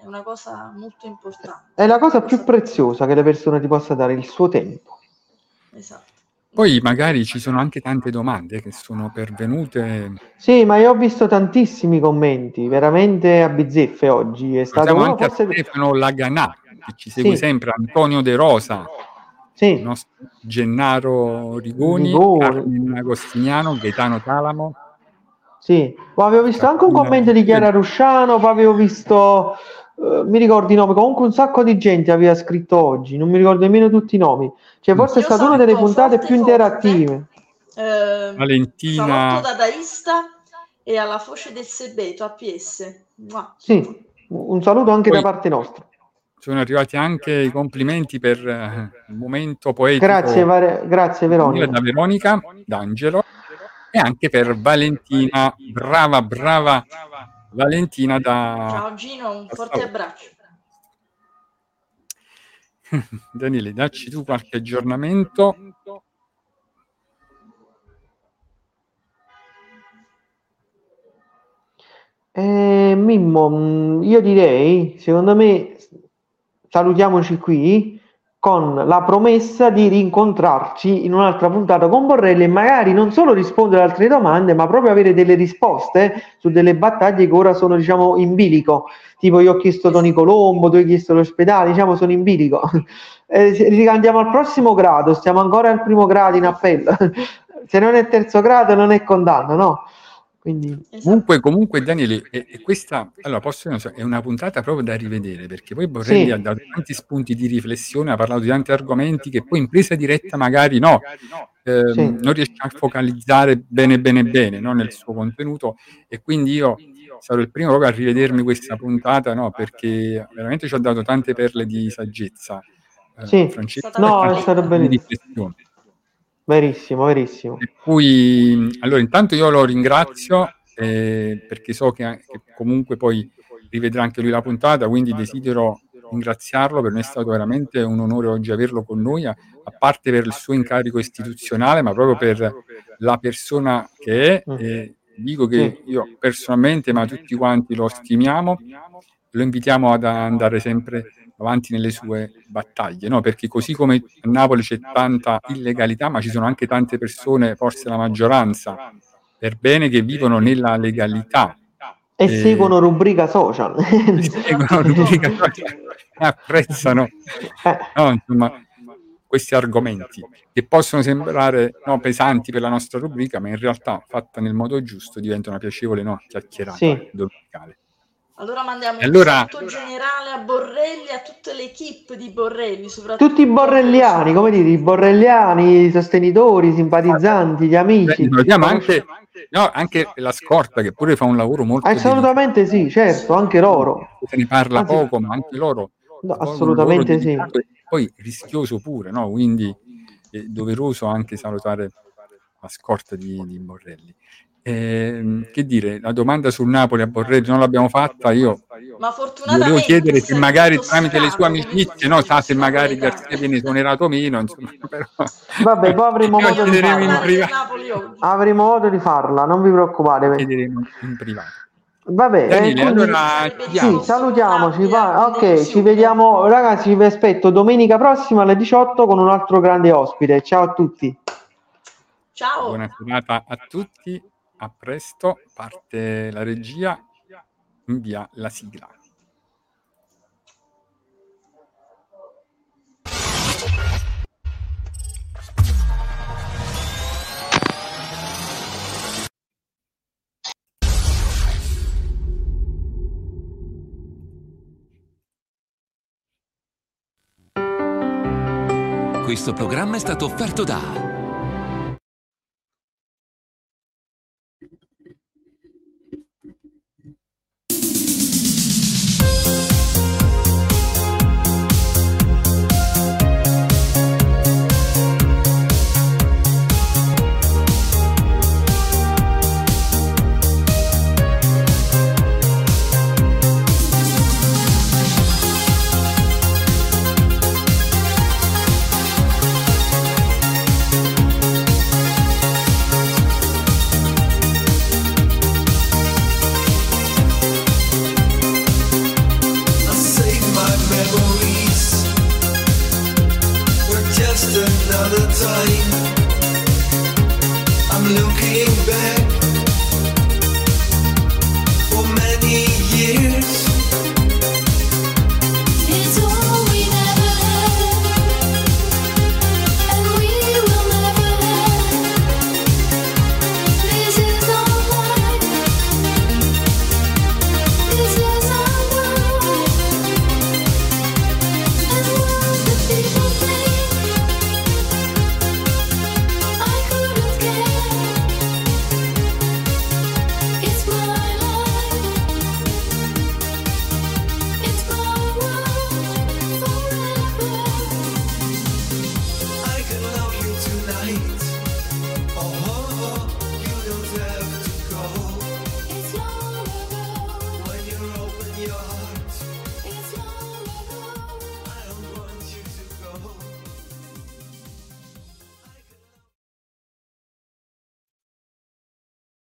è una cosa molto importante. È la cosa più preziosa che la persona ti possa dare, il suo tempo. Esatto. Poi magari ci sono anche tante domande che sono pervenute. Sì, ma io ho visto tantissimi commenti, veramente a bizzeffe oggi. È stato uno anche forse... a Stefano Laganà, che ci segue sì. sempre, Antonio De Rosa, sì. Gennaro Rigoni, Rigoni. Carmine Agostiniano, Gaetano Talamo. Sì, ma avevo visto anche un commento di Chiara Rusciano, poi avevo visto, uh, mi ricordo i nomi, comunque un sacco di gente aveva scritto oggi, non mi ricordo nemmeno tutti i nomi. Cioè forse Io è stata una delle puntate più forte, interattive. Eh, Valentina. dadaista e alla foce del Sebeto, APS. Mua. Sì, un saluto anche Poi, da parte nostra sono arrivati anche i complimenti per uh, il momento poetico. Grazie, Vare- grazie Veronica. Da Veronica, D'Angelo e anche per Valentina. Brava, brava Valentina da... Ciao Gino, un forte abbraccio. Daniele, dacci tu qualche aggiornamento. Eh, Mimmo, mm, io direi, secondo me salutiamoci qui con la promessa di rincontrarci in un'altra puntata con Borrelli e magari non solo rispondere ad altre domande, ma proprio avere delle risposte su delle battaglie che ora sono, diciamo, in bilico. Tipo, io ho chiesto Toni Colombo, tu hai chiesto l'ospedale, diciamo, sono in bilico. Eh, andiamo al prossimo grado, stiamo ancora al primo grado in appello. Se non è terzo grado non è condanna, no? Quindi... Esatto. Comunque, comunque, Daniele, e, e questa allora, posso, so, è una puntata proprio da rivedere perché poi Borrelli sì. ha dato tanti spunti di riflessione, ha parlato di tanti argomenti che poi in presa diretta magari no, eh, sì. non riesce a focalizzare bene, bene, bene no, nel suo contenuto. E quindi io sarò il primo proprio a rivedermi questa puntata no, perché veramente ci ha dato tante perle di saggezza. Eh, sì, Francesco, no, è stato bellissimo. Verissimo, verissimo. E poi, allora, intanto io lo ringrazio eh, perché so che, che, comunque poi rivedrà anche lui la puntata, quindi desidero ringraziarlo, per me è stato veramente un onore oggi averlo con noi, a, a parte per il suo incarico istituzionale, ma proprio per la persona che è. Mm. E dico che io personalmente, ma tutti quanti lo stimiamo, lo invitiamo ad andare sempre avanti nelle sue battaglie, no? perché così come a Napoli c'è tanta illegalità, ma ci sono anche tante persone, forse la maggioranza, per bene che vivono nella legalità. E, e seguono rubrica social. seguono rubrica social e apprezzano eh. no, insomma, questi argomenti che possono sembrare no, pesanti per la nostra rubrica, ma in realtà fatta nel modo giusto diventa una piacevole no, chiacchierata sì. domenicale. Allora mandiamo allora... un saluto generale a Borrelli, a tutte le equip di Borrelli, soprattutto tutti i borrelliani, come dite, i borrelliani, i sostenitori, i simpatizzanti, gli amici. Beh, anche, no, anche la scorta che pure fa un lavoro molto Assolutamente delicato. sì, certo, anche loro. Se ne parla Anzi, poco, ma anche loro. No, assolutamente sì. Poi rischioso pure, no? Quindi è doveroso anche salutare la scorta di, di Borrelli. Eh, che dire, la domanda sul Napoli a Borrelli non l'abbiamo fatta, io ma volevo chiedere se magari tramite le sue amicizie, no, sa se magari Garzia viene esonerato meno, insomma, però... Vabbè, poi avremo modo di farla. Avremo modo di farla, non vi preoccupate. Chiederemo in privato. Vabbè, Daniele, eh, allora, sì, salutiamoci. Va. Ok, ci vediamo, ragazzi. Vi aspetto domenica prossima alle 18 con un altro grande ospite. Ciao a tutti. Ciao. Buona giornata a tutti. A presto, parte la regia, invia la sigla. Questo programma è stato offerto da